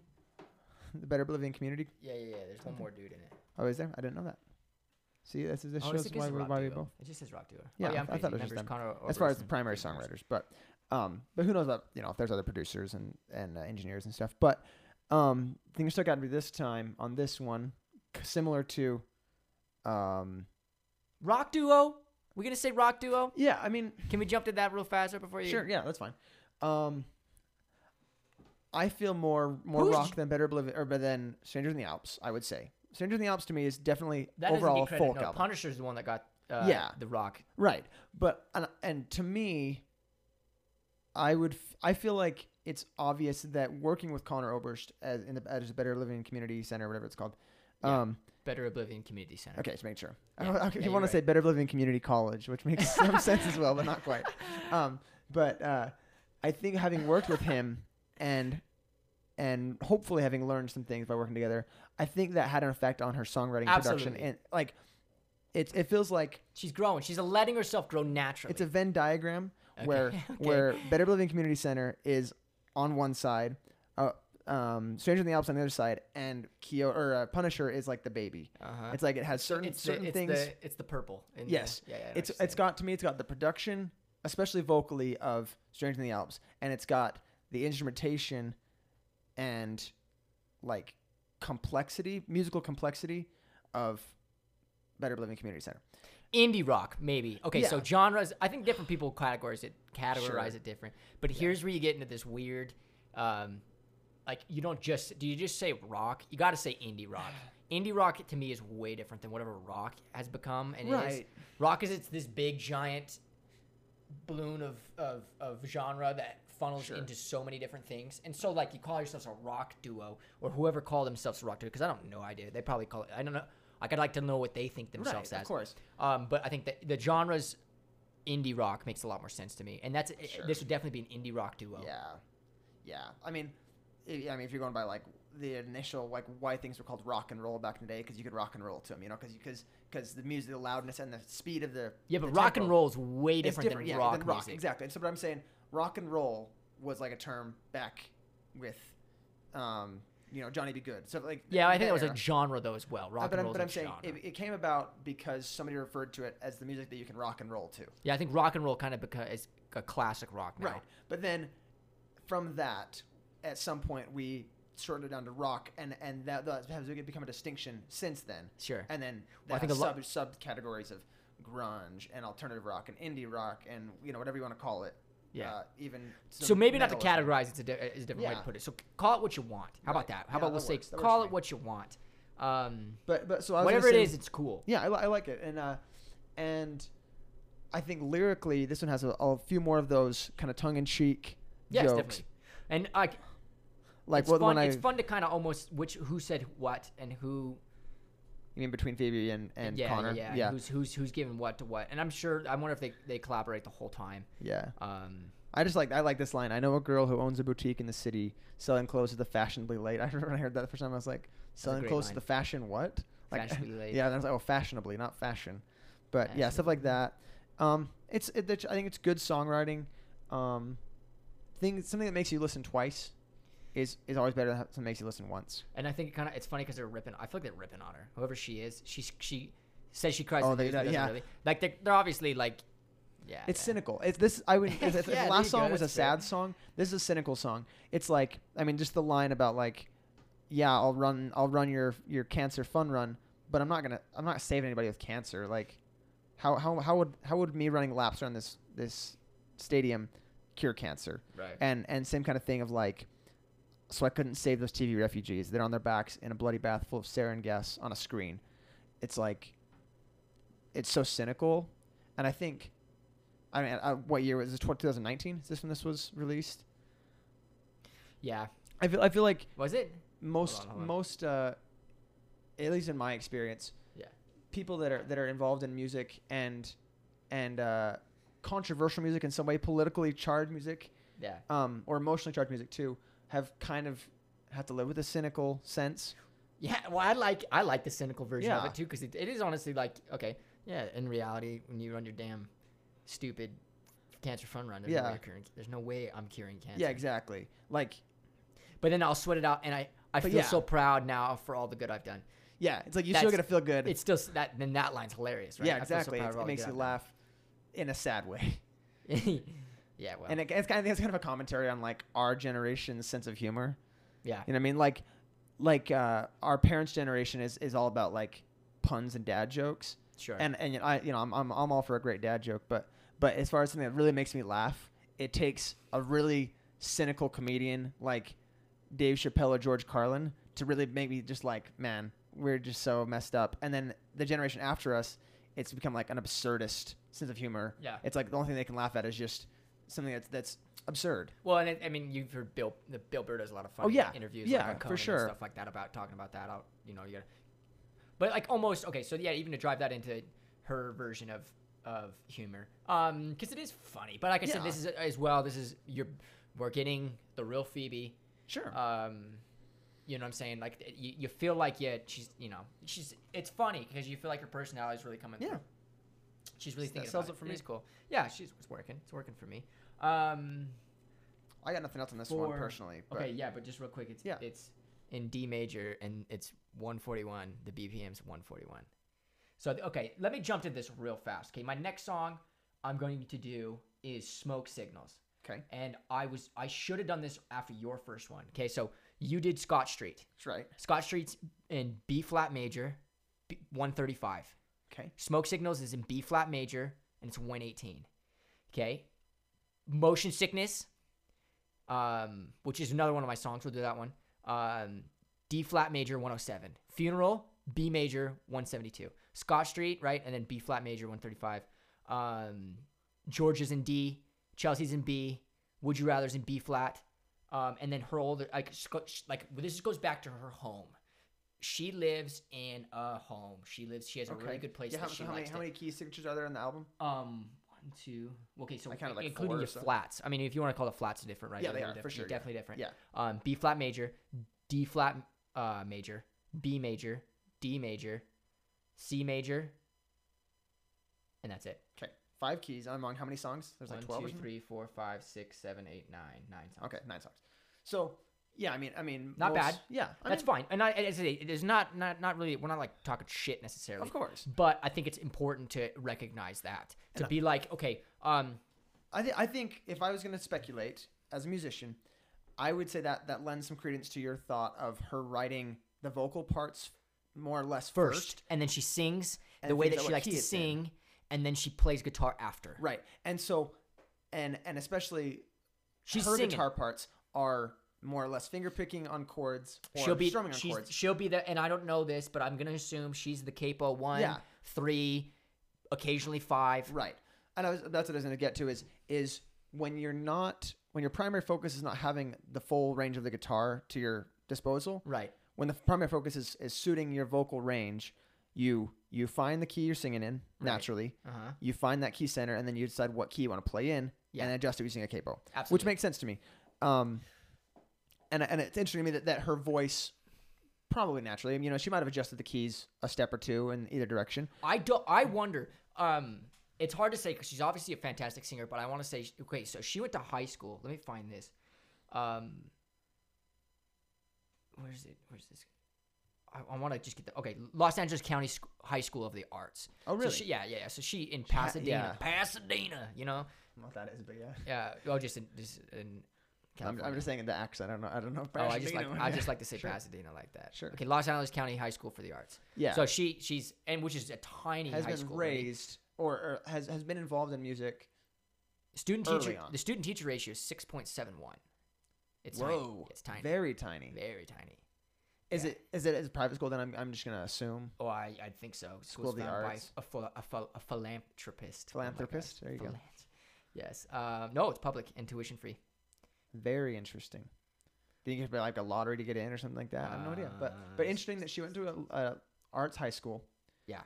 the Better Living Community. Yeah, yeah, yeah. There's one more dude in it. Oh, is there? I didn't know that. See, this is this oh, shows why it's we rock why we both. It just says rock duo. Yeah, oh, yeah, I thought it was just them. Conor as far as the primary songwriters. But um, but who knows about you know if there's other producers and and uh, engineers and stuff. But um, thing that stuck out to me this time on this one, similar to, um, Rock duo. We're gonna say rock duo? yeah, I mean, Can we jump to that real fast right before you? sure, yeah, that's fine. Um, I feel more more Who's- rock than Better Oblivion or than Strangers in the Alps. I would say Strangers in the Alps to me is definitely That doesn't overall get credit. folk no, album. Punisher's the one that got uh, Yeah. the rock. Right. But and, and to me, I would f- I feel like it's obvious that working with Conor Oberst as in the as a Better Living Community Center, whatever it's called. Yeah. Um, Better Oblivion Community Center. okay, to make sure. Yeah. I, I, Yeah, you're want to right. say Better Living Community College, which makes some sense as well, but not quite. Um, but uh, I think having worked with him and and hopefully having learned some things by working together, I think that had an effect on her songwriting production and like it it feels like She's growing. She's letting herself grow naturally. it's a Venn diagram Okay, where okay. where Better Living Community Center is on one side, uh, um, Stranger in the Alps on the other side, and Kyo or uh, Punisher is like the baby. uh-huh. It's like it has certain it's certain the, it's things. The, it's the purple. in the- yes, yeah, yeah. It's it's got to me. It's got the production, especially vocally, of Stranger in the Alps, and it's got the instrumentation and like complexity, musical complexity of Better Living Community Center. indie rock, maybe. Okay, so genres. I think different people categorize it categorize Sure. it different. But here's where you get into this weird, um, like you don't just do you just say rock? You got to say indie rock. Indie rock to me is way different than whatever rock has become, and it is rock is it's this big giant balloon of of, of genre that funnels Sure. into so many different things. And so like you call yourselves a rock duo or whoever called themselves a rock duo because I don't know no idea. They probably call it. I don't know. Like I'd like to know what they think themselves Right, as. of course. Um, but I think that the genres indie rock makes a lot more sense to me, and that's Sure. this would definitely be an indie rock duo. Yeah, yeah. I mean, i I mean, if you're going by like the initial like why things were called rock and roll back in the day because you could rock and roll to them, you know, because because because the music, the loudness, and the speed of the Yeah, but the rock and roll is way is different, than yeah, rock than rock music. exactly. So, but I'm saying rock and roll was like a term back with, um, you know, Johnny B. Goode. So like Yeah, I think that was era. a genre though as well. Uh, Rock but and roll but I'm a saying genre. it, it came about because somebody referred to it as the music that you can rock and roll to. yeah, I think rock and roll kind of beca- is a classic rock now. Right. But then from that, at some point, we shortened it down to rock, and and that, that has become a distinction since then. Sure. And then Well, I think a are lo- sub subcategories of grunge and alternative rock and indie rock and you know whatever you want to call it. Yeah. Uh, even So, maybe not to well. categorize it's a, di- is a different way to put it. So call it what you want. How about that? How Yeah, about we'll that say. Call it me. what you want. Um, But but so I was whatever it say- it's cool. Yeah, I, I like it, and uh, and I think lyrically, this one has a, a few more of those kind of tongue in cheek Yes, jokes. definitely. And like, Like it's what fun. when I it's fun to kind of almost which who said what and who you mean between Phoebe and and yeah, Conor. yeah, yeah, who's who's who's giving what to what. And I'm sure I wonder if they they collaborate the whole time. yeah. Um, I just like I like this line. I know a girl who owns a boutique in the city selling clothes to the fashionably late. I remember when I heard that the first time. I was like, selling clothes line. to the fashion what? Like, Fashionably late. Yeah, and I was like, oh, fashionably, not fashion. But yeah, stuff like that. Um, it's it, I think it's good songwriting. Um, thing something that makes you listen twice is is always better than something makes you listen once. and I think kind of it's funny because they're ripping. I feel like they're ripping on her. Whoever she is, she she says she cries. Oh, they- that- yeah. Really. Like they're, they're obviously like, yeah. It's yeah. cynical. It's this. I would. If, if Yeah, the last song was a fair. sad song, this is a cynical song. It's like, I mean, just the line about like, yeah, I'll run, I'll run your your cancer fun run, but I'm not gonna, I'm not saving anybody with cancer. Like, how how how would how would me running laps around this this stadium cure cancer? Right. And and same kind of thing of like, so I couldn't save those TV refugees. They're on their backs in a bloody bath full of sarin gas on a screen. It's like, it's so cynical, and I think, I mean, uh, what year was this? 2019? Is this when this was released? yeah. I feel I feel like Was it? most on, hold on. most uh, at least in my experience, Yeah. people that are that are involved in music and and uh, controversial music in some way, politically charged music, Yeah. um, or emotionally charged music too, have kind of had to live with a cynical sense. Yeah, well, I like I like the cynical version of it too because it, it is honestly like okay, yeah. In reality, when you run your damn stupid cancer fun run, there's, no, way Yeah. you're curing, there's no way I'm curing cancer. Yeah, exactly. Like, But then I'll sweat it out, and I I feel yeah. so proud now for all the good I've done. yeah, it's like you That's- still gotta feel good. It's still that then that line's hilarious, right? yeah, so exactly. proud It's- of all it makes you laugh in a sad way. yeah, well, and it, it's kind of it's kind of a commentary on like our generation's sense of humor. yeah, You know what I mean? Like, like uh, our parents' generation is, is all about like puns and dad jokes. sure. And and you know, I you know I'm, I'm I'm all for a great dad joke, but but as far as something that really makes me laugh, it takes a really cynical comedian like Dave Chappelle or George Carlin to really make me just like, man, we're just so messed up. And then the generation after us, it's become like an absurdist sense of humor. Yeah. It's like the only thing they can laugh at is just something that's that's absurd. Well, and it, I mean, you've heard Bill. The Bill Burr does a lot of fun Oh, yeah. interviews, Yeah, like, for sure. stuff like that about talking about that. Out, you know, you gotta. But like almost okay, so yeah, even to drive that into her version of of humor, um, because it is funny. But like I said, this is as well. This is you're we're getting the real Phoebe. Sure. Um, you know what I'm saying? Like you, you feel like yeah, she's you know she's it's funny because you feel like her personality is really coming Yeah. through. She's really thinking. That thinking sells about it for It me. is cool. Yeah, she's it's working. It's working for me. Um, I got nothing else on this for- one personally. But Okay, yeah, but just real quick, it's Yeah. it's in D major and it's 141. The BPM's 141. So th- okay, let me jump to this real fast. Okay, my next song I'm going to do is Smoke Signals, Okay. and I was I should have done this after your first one. Okay, so you did Scott Street. That's right. Scott Street's in B flat major, B, 135. Okay. Smoke Signals is in B flat major and it's 118. Okay. Motion Sickness, um, which is another one of my songs. We'll do that one. Um, D flat major 107. Funeral B major 172. Scott Street right, and then B flat major 135. Um, Georgia's in D. Chelsea's in B. Would you rather's in B flat. Um, and then her older like like this goes back to her home. She lives in a home. She lives. She has a really good place Yeah, how, that so she how many how many key signatures are there on the album? um, one, two. Okay, so I counted like including your so. flats. I mean, if you want to call the flats different, right? Yeah, They're they are, for different. sure, Definitely different. Yeah. Um, B flat major, D flat uh, major, B major, D major, C major, and that's it. Okay. Five keys among how many songs? There's like One, 12 or two, three, four, five, six, seven, eight, nine, nine songs. Okay, nine songs. So, yeah, I mean, I mean, Not most- bad. Yeah, I That's mean, fine. And I, as I say, it is not, not, not really. We're not like talking shit necessarily. Of course. But I think it's important to recognize that to And I- be like, okay, um, I, th- I think if I was going to speculate as a musician, I would say that that lends some credence to your thought of her writing the vocal parts more or less first, first. and then she sings the way that she likes to it's in. sing, and then she plays guitar after. Right. And so, and and especially She's her singing. guitar parts are more or less finger picking on chords or she'll be strumming on she's, chords. she'll be the and I don't know this, but I'm gonna assume she's the capo one, Yeah. three, occasionally five. Right. And I was, that's what I was going to get to is is when you're not when your primary focus is not having the full range of the guitar to your disposal. Right. When the primary focus is, is suiting your vocal range, you you find the key you're singing in Right. naturally. Uh huh. You find that key center, and then you decide what key you want to play in, Yeah. and adjust it using a capo, Absolutely. which makes sense to me. Um, and and it's interesting to me that, that her voice probably naturally, you know, she might have adjusted the keys a step or two in either direction. I don't. I wonder. Um, it's hard to say because she's obviously a fantastic singer, but I want to say, okay, so she went to high school. Let me find this. Um, where's it? Where's this? I, I want to just get the okay. Los Angeles County Sc- High School of the Arts. Oh, So really? she, yeah, yeah, yeah. So she in Pasadena, yeah. Pasadena. You know. What that is, but yeah. Yeah. Oh, just in, just in I'm, I'm just saying in the accent. I don't know. I don't know. Oh, I just like I just like to say Sure. Pasadena like that. Sure. Okay, Los Angeles County High School for the Arts. Yeah. So she she's and which is a tiny has high been school. raised or, or has has been involved in music. Student teacher on. the student teacher ratio is six point seven one. It's Whoa, tiny. It's tiny. Very tiny. Very tiny. Is yeah. it is it a private school? Then I'm, I'm just gonna assume Oh, I I think so. School of the Arts. A, phil- a, phil- a philanthropist. Oh. Philanthropist? There you go. Yes. Um, no, it's public and tuition free. Very interesting. Do you think it'd be like a lottery to get in or something like that? I have no idea. But but Uh, interesting that she went to a, a arts high school. Yeah.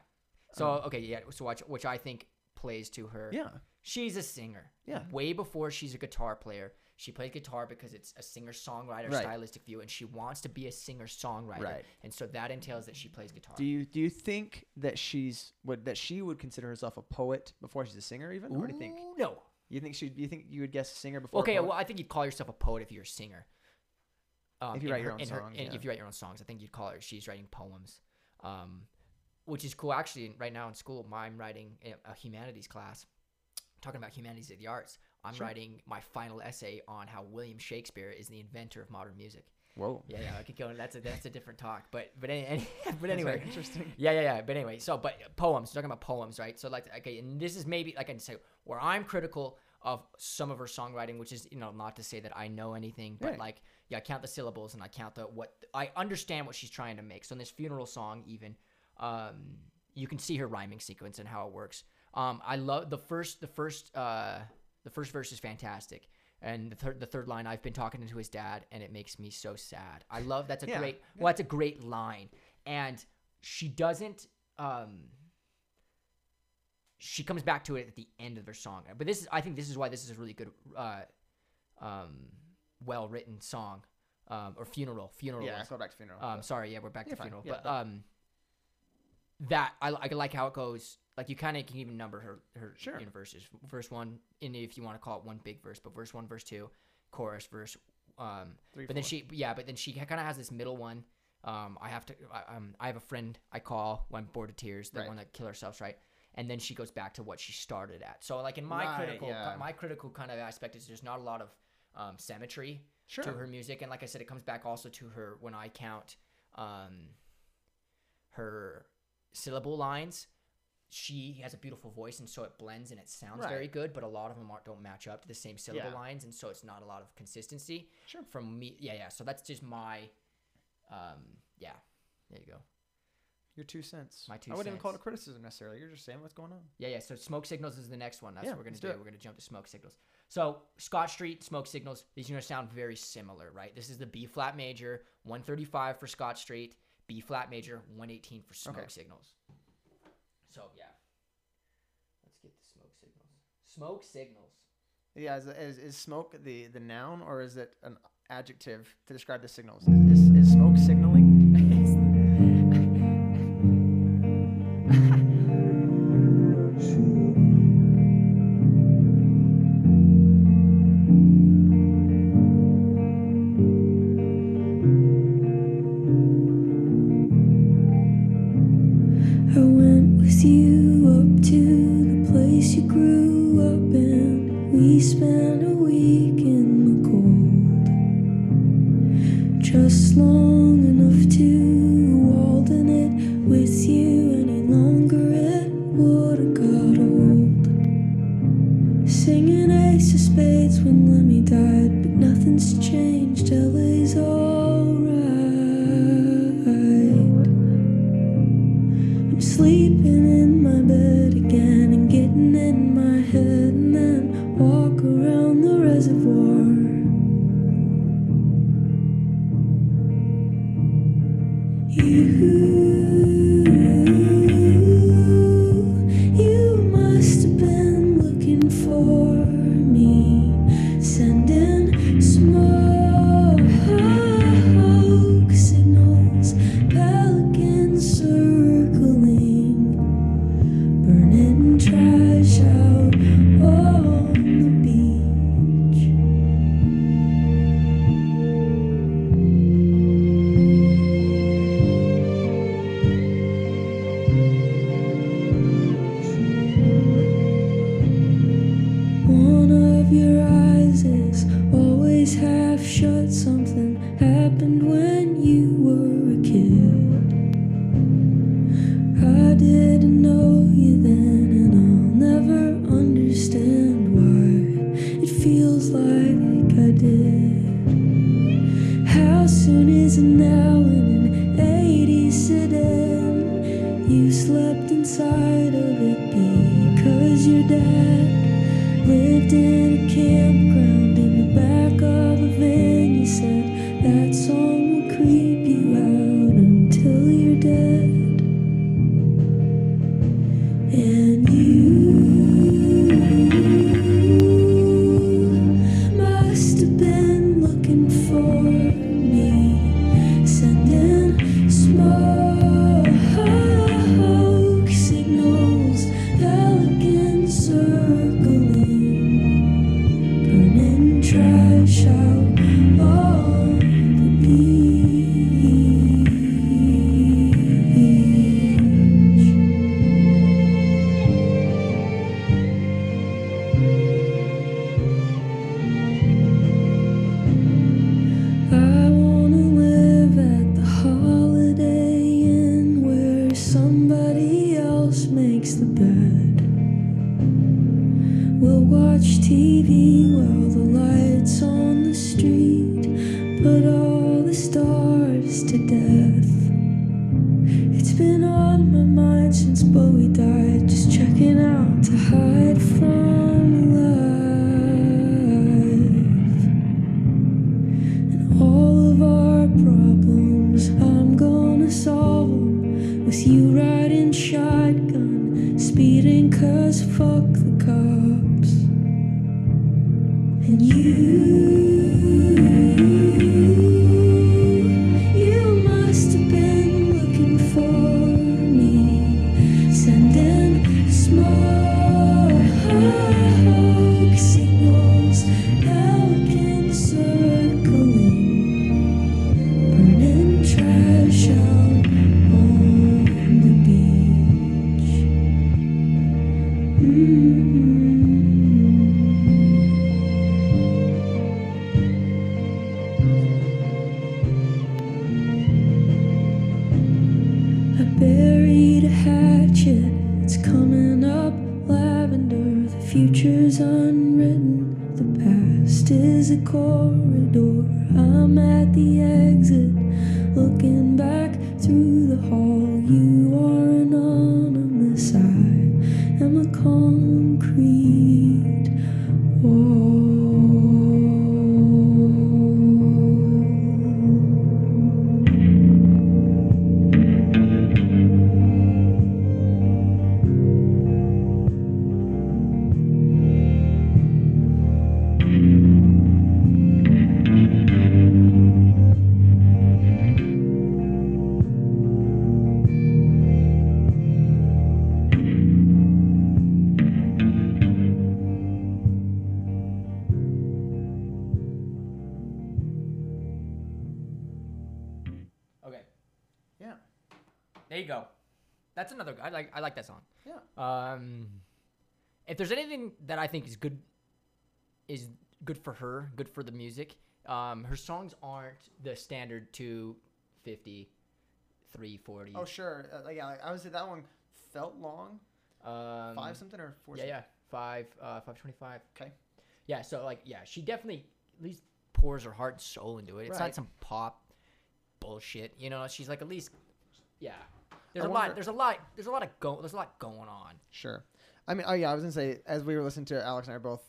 So Um, okay, yeah. So watch, which I think plays to her. Yeah. She's a singer. Yeah. Way before she's a guitar player. She plays guitar because it's a singer songwriter Right. stylistic view, and she wants to be a singer songwriter. Right. And so that entails that she plays guitar. Do you do you think that she's would that she would consider herself a poet before she's a singer even? Or do you think No. You think she you think you would guess singer before? Okay. Well, I think you'd call yourself a poet if you're a singer. Um, If you write your own in her- songs, yeah. If you write your own songs, I think you'd call her. She's writing poems, um, which is cool. Actually, right now in school, my- I'm writing a, a humanities class, talking about humanities of the arts. I'm Sure. writing my final essay on how William Shakespeare is the inventor of modern music. Whoa. Yeah, yeah, I could go. That's a that's a different talk. But but any, any, but anyway, interesting. yeah, yeah, yeah. But anyway, so but poems. Talking about poems, right? So like, okay, and this is maybe like I can say where I'm critical of some of her songwriting, which is you know not to say that I know anything, but Right. like yeah, I count the syllables and I count the what I understand what she's trying to make. So in this funeral song, even um, you can see her rhyming sequence and how it works. Um, I love the first the first uh the first verse is fantastic. And the third, the third line, I've been talking to his dad, and it makes me so sad. I love that's a Yeah, great. Well, that's a great line, and she doesn't. Um, she comes back to it at the end of her song, but this is. I think this is why this is a really good, uh, um, well written song, um, or funeral. Funeral. Yeah, was- go back to funeral. um, sorry, yeah, we're back You're to fine. funeral, Yeah, but but- um, that I, I like how it goes. Like you kind of can even number her her Sure. verses. Verse one, in if you want to call it one big verse, but verse one, verse two, chorus, verse. Um, Three, but then she, yeah, but then she kind of has this middle one. Um, I have to. I, um, I have a friend I call when I'm bored of tears, the Right. one that kill ourselves, right? And then she goes back to what she started at. So like in my Right, critical, yeah. my critical kind of aspect is there's not a lot of um, symmetry Sure. to her music, and like I said, it comes back also to her when I count um, her syllable lines. She has a beautiful voice, and so it blends and it sounds Right. very good. But a lot of them aren't, don't match up to the same syllable Yeah. lines, and so it's not a lot of consistency. Sure. From me, yeah, yeah. So that's just my, um, yeah. There you go. Your two cents. My two I wouldn't even call it cents. criticism necessarily. You're just saying what's going on. Yeah, yeah. So smoke signals is the next one. That's Yeah, what we're gonna do. do. We're gonna jump to smoke signals. So Scott Street, smoke signals. These are gonna sound very similar, right? This is the B flat major, 135 for Scott Street, B flat major, 118 for smoke Okay. signals. So yeah, let's get the smoke signals. Smoke signals. Yeah, is, is, is smoke the, the noun or is it an adjective to describe the signals? Is, is, is smoke signal? just long enough to Walden it with you any longer, it would have got old. Singing ace of spades when Lemmy died, but nothing's changed. LA's all. It's been on my mind since Bowie died. Just checking out to hide from life and all of our problems. I'm gonna solve them with you right in shot. There's anything that I think is good, is good for her, good for the music. Um, her songs aren't the standard 250, 340. Oh sure, uh, like, yeah. Like, I would say that one felt long. um, Five something or four? Yeah, yeah, five, uh, five twenty-five. Okay. Yeah, so like, yeah, she definitely at least pours her heart and soul into it. It's Right. not some pop bullshit, you know. She's like at least, yeah. There's I a wonder- lot. There's a lot. There's a lot of go. There's a lot going on. Sure. I mean, oh yeah, I was gonna say as we were listening to it, Alex and I both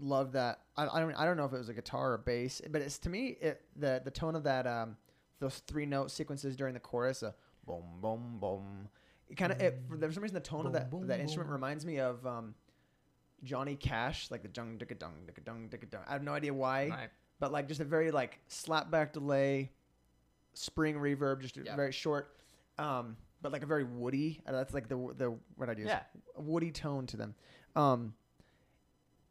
loved that. I, I don't I don't know if it was a guitar or bass, but it's to me it the the tone of that um those three note sequences during the chorus, uh, boom boom boom. It kind of it for some reason the tone of that Boom, that boom, instrument reminds me of um Johnny Cash, like the dung dicka dung dicka dung dicka dung. I have no idea why, Right. but like just a very like slap back delay, spring reverb, just a Yeah. very short, um, but like a very woody. uh, That's like the the what I do. Yeah. woody tone to them. Um,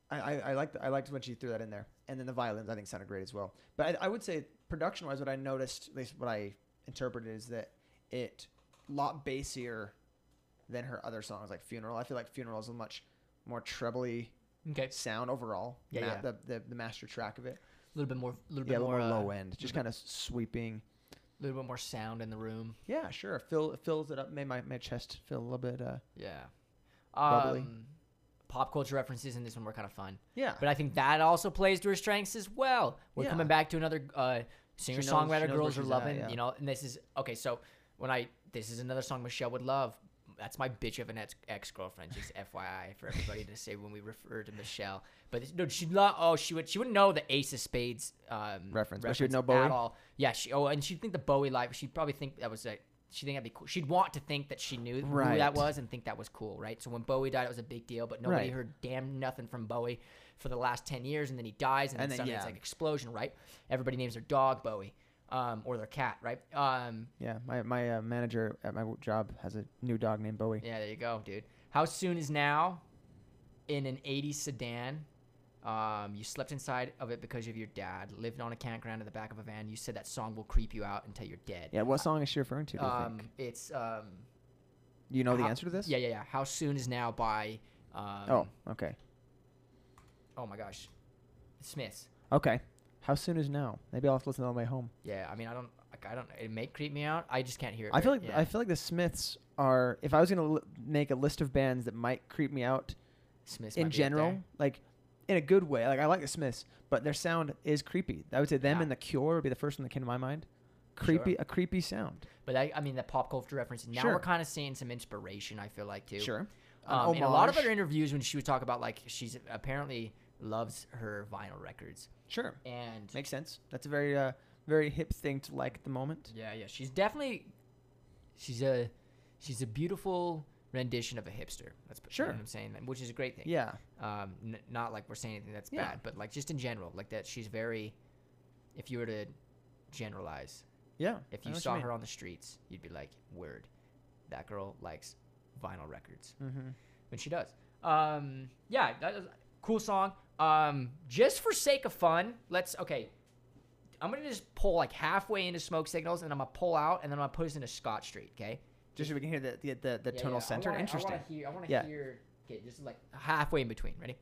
I, I, I liked I liked when she threw that in there, and then the violins I think sounded great as well. But I, I would say production wise, what I noticed, at least what I interpreted, is that it a lot bassier than her other songs, like Funeral. I feel like Funeral is a much more trebly Okay. sound overall. Yeah, ma- yeah. The, the the master track of it. A little bit more. A little Yeah, bit a little more. more uh, low end, just kind of sweeping. A little bit more sound in the room. Yeah, sure. Fill it fills it up. Made my, my chest feel a little bit. Uh, Yeah. Bubbly. Um, pop culture references in this one were kind of fun, yeah. but I think that also plays to her strengths as well. We're Yeah. coming back to another uh, singer songwriter she knows where girls are she's at, loving. yeah. You know, and this is okay. So when I this is another song Michelle would love. That's my bitch of an ex girlfriend. Just FYI for everybody to say when we refer to Michelle. But no, she love. Oh, she would. She wouldn't know the Ace of Spades um, Reference, but she would know at Bowie? all. Yeah. She. Oh, and she'd think the Bowie life. She'd probably think that was a. She think that'd be cool. She'd want to think that she knew who that was and think that was cool, right? So when Bowie died, it was a big deal, but nobody Right. heard damn nothing from Bowie for the last ten years, and then he dies, and, And then then, suddenly it's like explosion, right? Everybody names their dog Bowie, um, or their cat, right? Um, Yeah, my my uh, manager at my job has a new dog named Bowie. yeah, there you go, dude. How soon is now? In an '80s sedan, um, you slept inside of it because of your dad. Lived on a campground in the back of a van. You said that song will creep you out until you're dead. Yeah, what song is she referring to? Um, it's um, You know the how- answer to this? yeah, yeah, yeah. How soon is now by um, Oh, okay. oh my gosh, Smiths. Okay. How soon is now? Maybe I'll have to listen on the way home. Yeah, I mean, I don't, like, I don't. It may creep me out. I just can't hear it. I feel very- like yeah. I feel like the Smiths are. If I was gonna li- make a list of bands that might creep me out Smiths in general, like in a good way, like I like the Smiths, but their sound is creepy. I would say them Yeah. and the Cure would be the first one that came to my mind. Creepy, Sure. a creepy sound. But I, I mean, the pop culture reference. Now Sure. we're kind of seeing some inspiration. I feel like too. Sure. Um, in a lot of other interviews, when she would talk about like she's apparently loves her vinyl records, Sure. and Makes sense. That's a very uh, very hip thing to like at the moment. yeah, yeah, she's definitely she's a she's a beautiful rendition of a hipster. That's you know Sure. what I'm saying, which is a great thing. Yeah. Um, n- not like we're saying anything that's Yeah. bad, but like just in general, like that she's very. If you were to generalize, Yeah. if you saw mean. her on the streets, you'd be like, "Word, that girl likes vinyl records." Mm-hmm. and she does. Um, yeah, that cool song. Um, just for sake of fun, let's okay. I'm gonna just pull like halfway into Smoke Signals, and I'm gonna pull out, and then I'm gonna put us into Scott Street. Okay. Just so we can hear the the, the, the Yeah, tonal yeah, I center. wanna- Interesting. I want to hear. I want to Yeah. hear. Okay, just like halfway in between. Ready?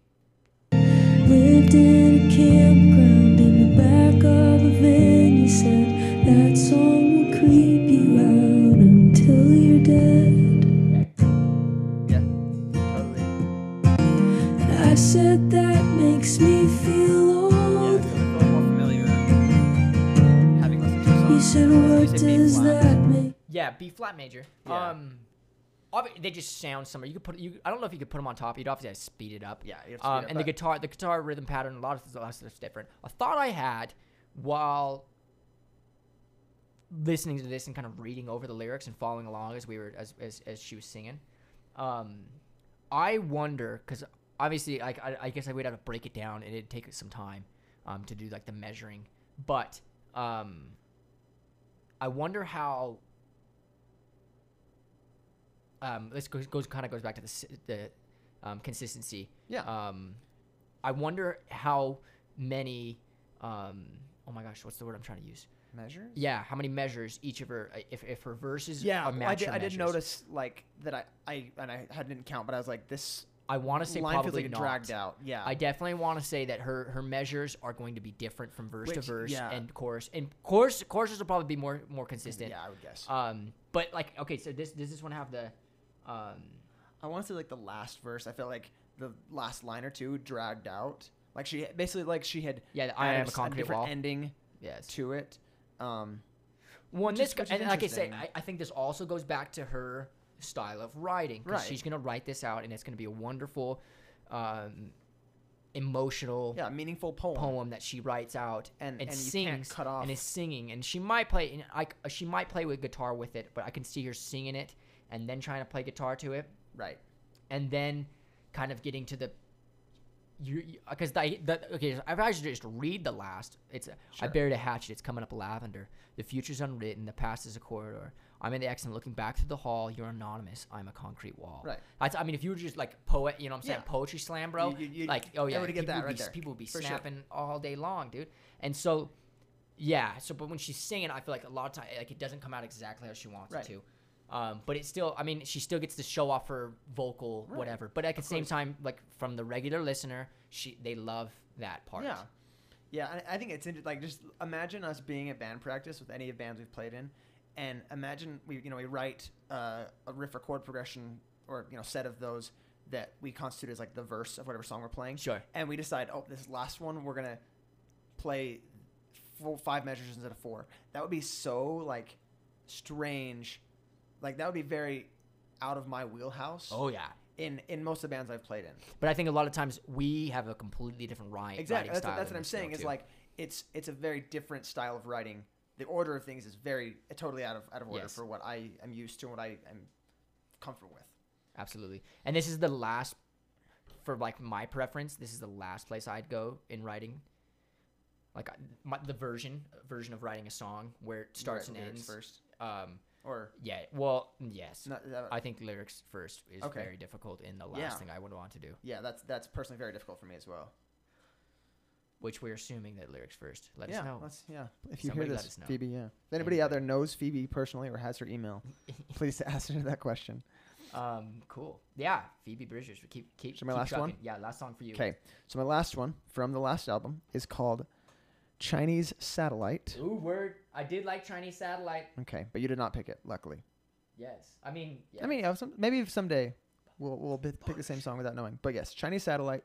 Yeah, B flat major. Yeah. Um, they just sound similar. You could put you. I don't know if you could put them on top. You'd obviously have to speed it up. Yeah, you have to speed Um, up, and the guitar, the guitar rhythm pattern, a lot of a lot of stuff's different. A thought I had while listening to this and kind of reading over the lyrics and following along as we were as as, as she was singing, um, I wonder because obviously like I, I guess I would have to break it down and it'd take some time, um, to do like the measuring, but um, I wonder how. Um, this goes, goes kind of goes back to the the um, consistency. Yeah. Um, I wonder how many. Um, oh my gosh, what's the word I'm trying to use? measures. Yeah, how many measures each of her? If if her verses Yeah, well, I did. I did notice like that. I I and I had- didn't count, but I was like, this I want to say line probably like dragged out. Yeah, I definitely want to say that her her measures are going to be different from verse to verse yeah. and chorus. And chorus choruses will probably be more more consistent. yeah, I would guess. Um, but like okay, so this does this one have the, um, I want to say like the last verse. I felt like the last line or two dragged out. Like she basically like she had yeah, the I am a concrete different wall. ending yes. to it. Um, which this is- which and like I say. I, I think this also goes back to her style of writing because Right. she's gonna write this out, and it's gonna be a wonderful, um, emotional yeah, meaningful poem. poem that she writes out And- and, and sings cut off- and is singing, and she might play, and I, she might play with guitar with it, but I can see her singing it and then trying to play guitar to it, Right. and then kind of getting to the. You because the, the okay, if I should just read the last, it's uh, I buried a hatchet. It's coming up lavender. The future's unwritten. The past is a corridor. I'm in the exit and looking back through the hall. You're anonymous. I'm a concrete wall. Right. That's, I mean, if you were just like poet, you know what I'm saying? Yeah. Poetry slam, bro. You- you- like, oh yeah, people that would right be, there. people would be For sure. snapping all day long, dude. And so, yeah. So, but when she's singing, I feel like a lot of time, like it doesn't come out exactly how she wants Right. it to. Um, but it still, I mean, she still gets to show off her vocal, Right. whatever. But at the same time, like from the regular listener, she they love that part. Yeah. Yeah, and I think it's like just imagine us being at band practice with any of bands we've played in, and imagine we you know we write uh, a riff or chord progression or you know set of those that we constitute as like the verse of whatever song we're playing. Sure. And we decide, oh, this last one we're gonna play four, five measures instead of four. That would be so like strange, like that would be very out of my wheelhouse. Oh yeah. In in most of the bands I've played in. But I think a lot of times we have a completely different writing. Exactly. writing That's, what- style that's what I'm saying. Is too. like it's it's a very different style of writing. The order of things is very totally out of out of order Yes. for what I am used to and what I am comfortable with. Absolutely. And this is the last, for like my preference, this is the last place I'd go in writing. Like my, the version version of writing a song where it starts Write and ends. first, Um, or yeah. Well, yes. not, that- I think lyrics first is Okay. very difficult in the last Yeah. thing I would want to do. yeah, that's that's personally very difficult for me as well. Which we're assuming that lyrics first. Let yeah, us know. let's yeah. If you Somebody hear this. Phoebe, yeah. If anybody out there knows Phoebe personally or has her email, please ask her that question. Um, cool. Yeah, Phoebe Bridgers. Keep keep. So my keep last one? Yeah, last song for you. Okay, so my last one from the last album is called Chinese Satellite. Ooh, word. I did like Chinese Satellite. Okay, but you did not pick it, luckily. Yes. I mean. Yeah. I mean, yeah, some, maybe someday we'll we'll pick the same song without knowing. But yes, Chinese Satellite.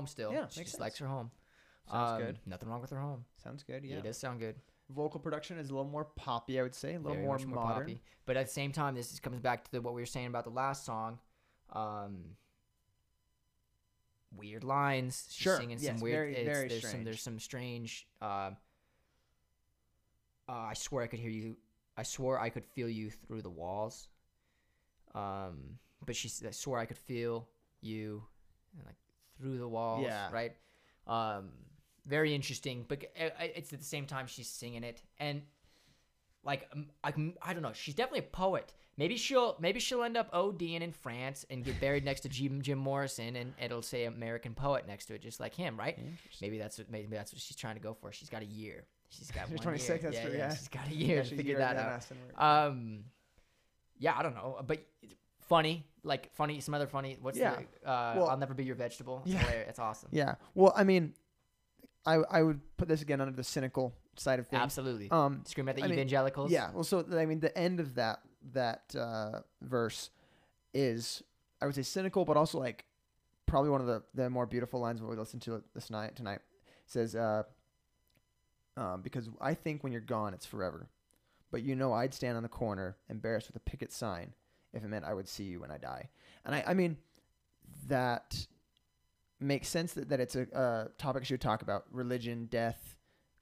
Home still. Yeah, she just likes her home. Sounds Um, good. Nothing wrong with her home. Sounds good. Yeah, Yeah. it does sound good. Vocal production is a little more poppy, I would say. A little Very more much modern. poppy. But at the same time, this is, comes back to the, what we were saying about the last song. Um, weird lines. She's Sure, singing yes, some weird. very- it's- very there's some strange. there's some strange. Uh, uh, I swear I could hear you. I swore I could feel you through the walls. Um, but she I swore I could feel you, through the walls. Yeah. Right. Um, very interesting, but it's at the same time she's singing it, and like I, I don't know. She's definitely a poet. Maybe she'll maybe she'll end up ODing in France and get buried next to Jim Jim Morrison, and it'll say American poet next to it, just like him, right? Maybe that's what maybe that's what she's trying to go for. She's got a year. She's got one 26, year. that's yeah, true, yeah, yeah. She's got a year Yeah, to figure that out. us and we're- Um, yeah, I don't know, but funny, like funny, some other funny. What's Yeah. the? Uh, Well- I'll never be your vegetable. It's Yeah. hilarious. It's awesome. Yeah. Well, I mean, I I would put this again under the cynical side of things. Absolutely. Um, Scream at the I mean, evangelicals. yeah. Well, so I mean, the end of that that uh, verse is, I would say, cynical, but also like probably one of the the more beautiful lines when we listened to it this night tonight. It says, uh, um, because I think when you're gone, it's forever. But you know, I'd stand on the corner, embarrassed with a picket sign, if it meant I would see you when I die. And I, I mean, that makes sense that, that it's a, a topic she would talk about religion, death,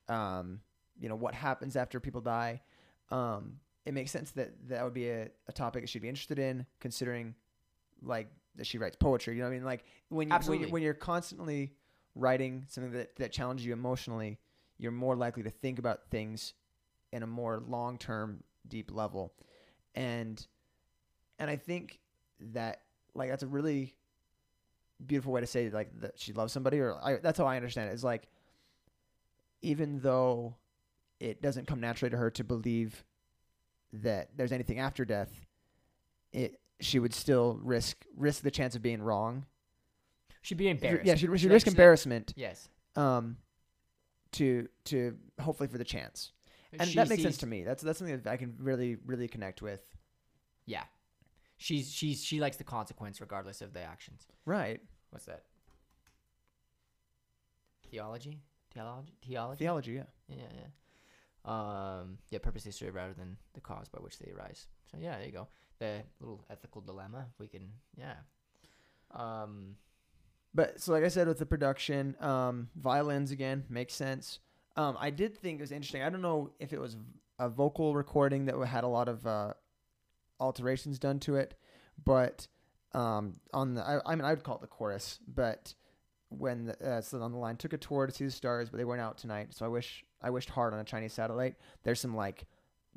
um, you know, what happens after people die. Um, it makes sense that that would be a, a topic she'd be interested in, considering like that she writes poetry. You know what I mean? Like when you, when, you, when you're constantly writing something that, that challenges you emotionally, you're more likely to think about things in a more long term, deep level. And and I think that like that's a really beautiful way to say like that she loves somebody or I, that's how I understand it. Is like even though it doesn't come naturally to her to believe that there's anything after death, it she would still risk risk the chance of being wrong. She'd be embarrassed. Yeah, she'd, she'd risk actually- embarrassment Yes. um to to hopefully for the chance. And She that makes sense to me. That's that's something that I can really really connect with. Yeah. She's she's she likes the consequence regardless of the actions. Right. What's that? Theology? Theology? Theology? Theology, yeah. Yeah, yeah. Um, yeah, purpose is served rather than the cause by which they arise. So yeah, there you go. The little ethical dilemma. We can, yeah. Um, But so, like I said, with the production, um, violins again makes sense. Um, I did think it was interesting. I don't know if it was a vocal recording that had a lot of uh, alterations done to it, but um, on the I, I mean I would call it the chorus, but when the, uh, so on the line took a tour to see the stars, but they weren't out tonight. So I wish I wished hard on a Chinese satellite. There's some like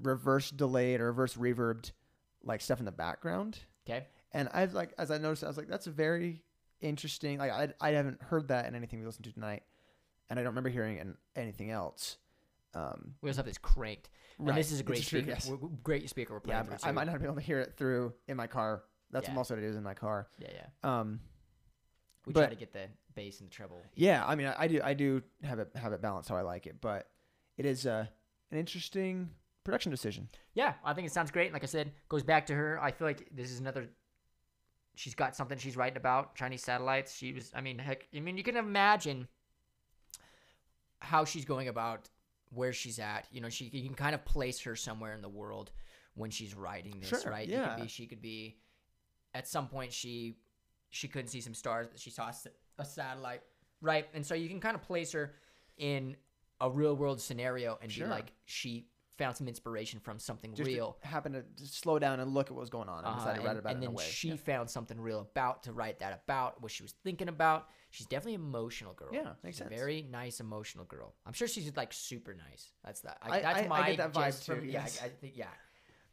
reverse delayed or reverse reverbed like stuff in the background. okay. And I was like, as I noticed, I was like, that's a very interesting. Like, I, I haven't heard that in anything we listened to tonight, and I don't remember hearing it in anything else. Um, We also have this cranked. And right. this is a great It's true, speaker. yes. Great speaker we're playing I, through. I might not be able to hear it through in my car. That's Yeah. most what it is in my car. Yeah, yeah. Um, We try to get the bass and the treble. yeah, I mean, I, I do, I do have it have it balanced how I like it, but it is uh, an interesting production decision. Yeah, I think it sounds great. Like I said, goes back to her. I feel like this is another. She's got something she's writing about Chinese satellites. She was. I mean, heck. I mean, you can imagine how she's going about where she's at. You know, she you can kind of place her somewhere in the world when she's writing this, Sure, right? Yeah. could be, she could be. At some point, she she couldn't see some stars. but She saw a satellite, right? And so you can kind of place her in a real world scenario and Sure. be like, she found some inspiration from something Just real. happened to slow down and look at what was going on and Uh-huh, decided to write about and it then in a way. she yeah. found something real about to write that about what she was thinking about. She's definitely an emotional girl. Yeah, makes She's a sense. very nice emotional girl. I'm sure she's like super nice. That's that. I- I, that's I- I my get that vibe gist from- too, Yeah. I, I think yeah.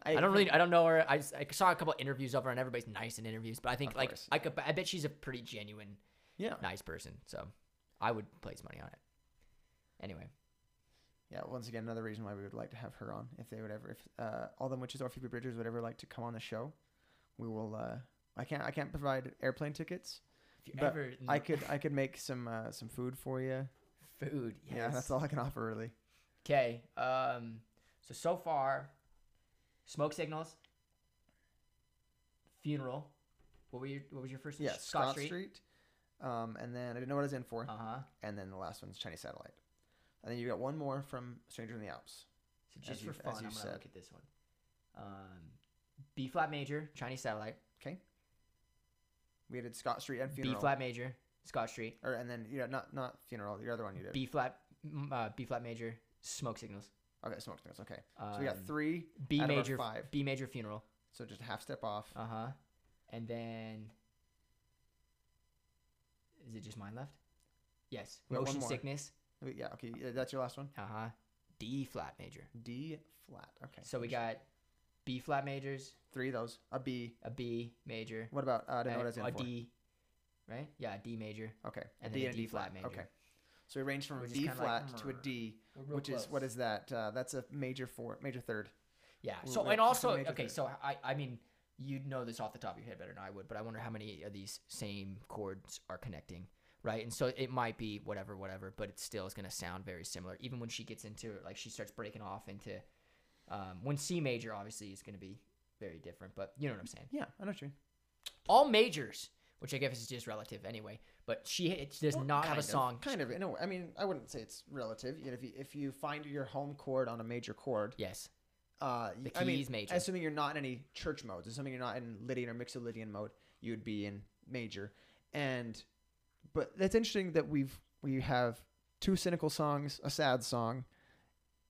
I, don't really. I don't know her. I, just, I saw a couple interviews of her, and everybody's nice in interviews. But I think like I could. I bet she's a pretty genuine, Yeah. nice person. So I would place money on it. Anyway, Yeah, once again, another reason why we would like to have her on. If they would ever, if uh, all them witches or Phoebe Bridgers would ever like to come on the show, we will. Uh, I can't. I can't provide airplane tickets. if you But ever I could. I could make some uh, some food for you. food. Yes. Yeah, that's all I can offer really. Okay. Um. So so far, smoke signals, funeral. What were your What was your first? Yeah, Scott, Scott, Street. Street. Um, and then I didn't know what I was in for. Uh huh. And then the last one's Chinese Satellite. And then you got one more from Stranger in the Alps. So just As for you- fun, I'm gonna said. look at this one. Um, B flat major, Chinese satellite. Okay. We did Scott Street and funeral. B flat major, Scott Street. Or and then yeah, not not Funeral. Your other one you did. B flat, uh, B flat major, smoke signals. Okay, Smoke Signals. Okay, so we got Um, three. B out of our major, five. B major funeral. So just a half step off. Uh huh. And then, is it just mine left? Yes. Motion sickness. Yeah. Okay. That's your last one. Uh huh. D flat major. D flat. Okay. So we got B flat majors, three of those. A B. a B major, What about? Uh, I don't know what was in a for. D, right? Yeah, a D major. Okay. and a then D a and D flat major. Okay. So we ranged from a D like, flat to a "Mrr." D, which is what close. is that? Uh, that's a major four, major third. Yeah. We're- So and also gonna make it okay. through. So I I mean you'd know this off the top of your head better than I would, but I wonder how many of these same chords are connecting, right? And so it might be whatever, whatever, but it still is gonna sound very similar. Even when she gets into it, like she starts breaking off into um, when C major obviously is gonna be very different, but you know what I'm saying. Yeah, I know what you mean. All majors, which I guess is just relative anyway, but she it does Well, not have a of, song. Kind of. In a way. I mean, I wouldn't say it's relative. You know, if you if you find your home chord on a major chord, Yes. uh, The I mean, major. assuming you're not in any church modes, assuming you're not in Lydian or Mixolydian mode, you would be in major. And but that's interesting that we've we have two cynical songs, a sad song.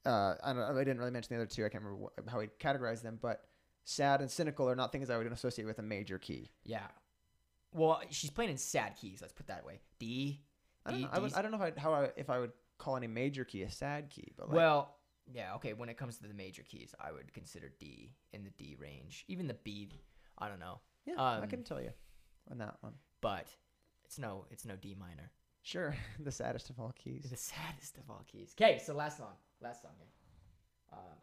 Uh, I don't. I didn't really mention the other two. I can't remember wh- how we categorized them, but sad and cynical are not things I would associate with a major key. Yeah. Well, she's playing in sad keys. Let's put it that way. D. I don't D- know. I, would, I don't know if I, how I, if I would call any major key a sad key, but like, Well, yeah, okay. When it comes to the major keys, I would consider D in the D range. Even the B, I don't know, yeah, I um, can tell you on that one. but it's no, it's no D minor. Sure, the saddest of all keys. The saddest of all keys. Okay, so last song, last song here. Um,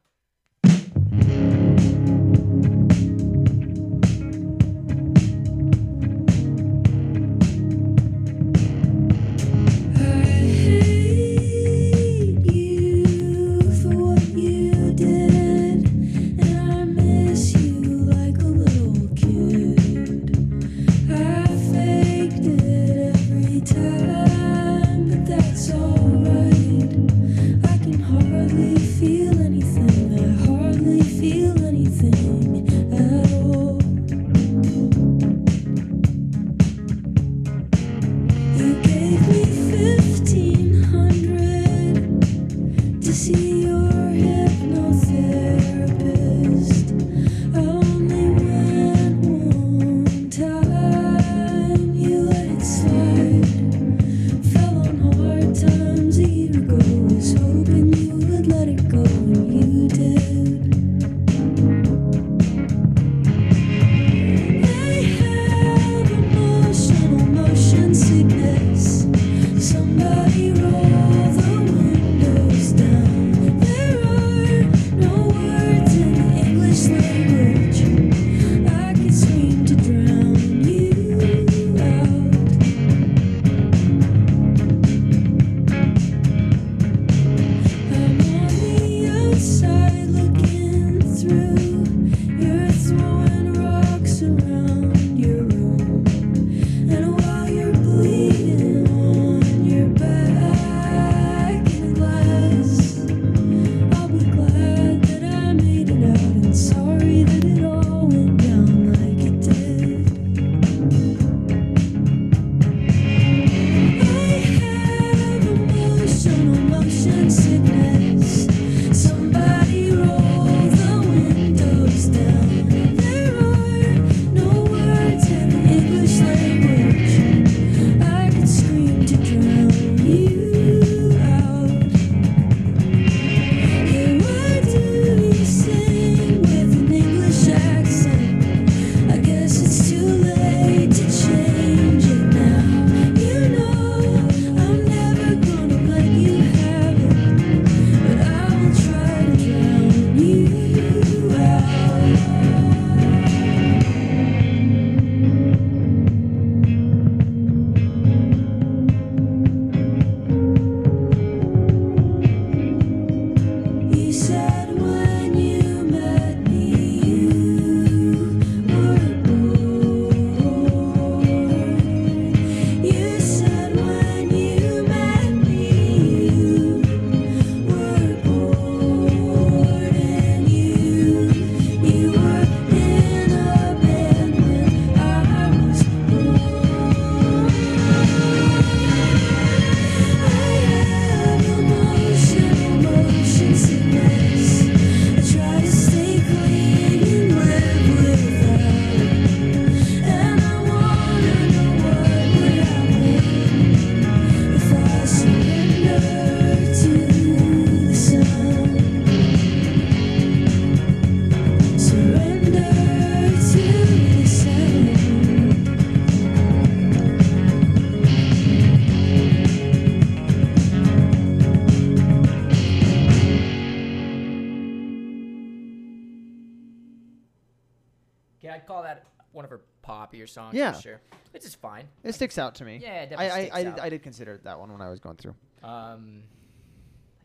songs. Yeah. for sure. It's just fine. It sticks out to me. Yeah, it I definitely I, sticks I, did. I did consider that one when I was going through. Um,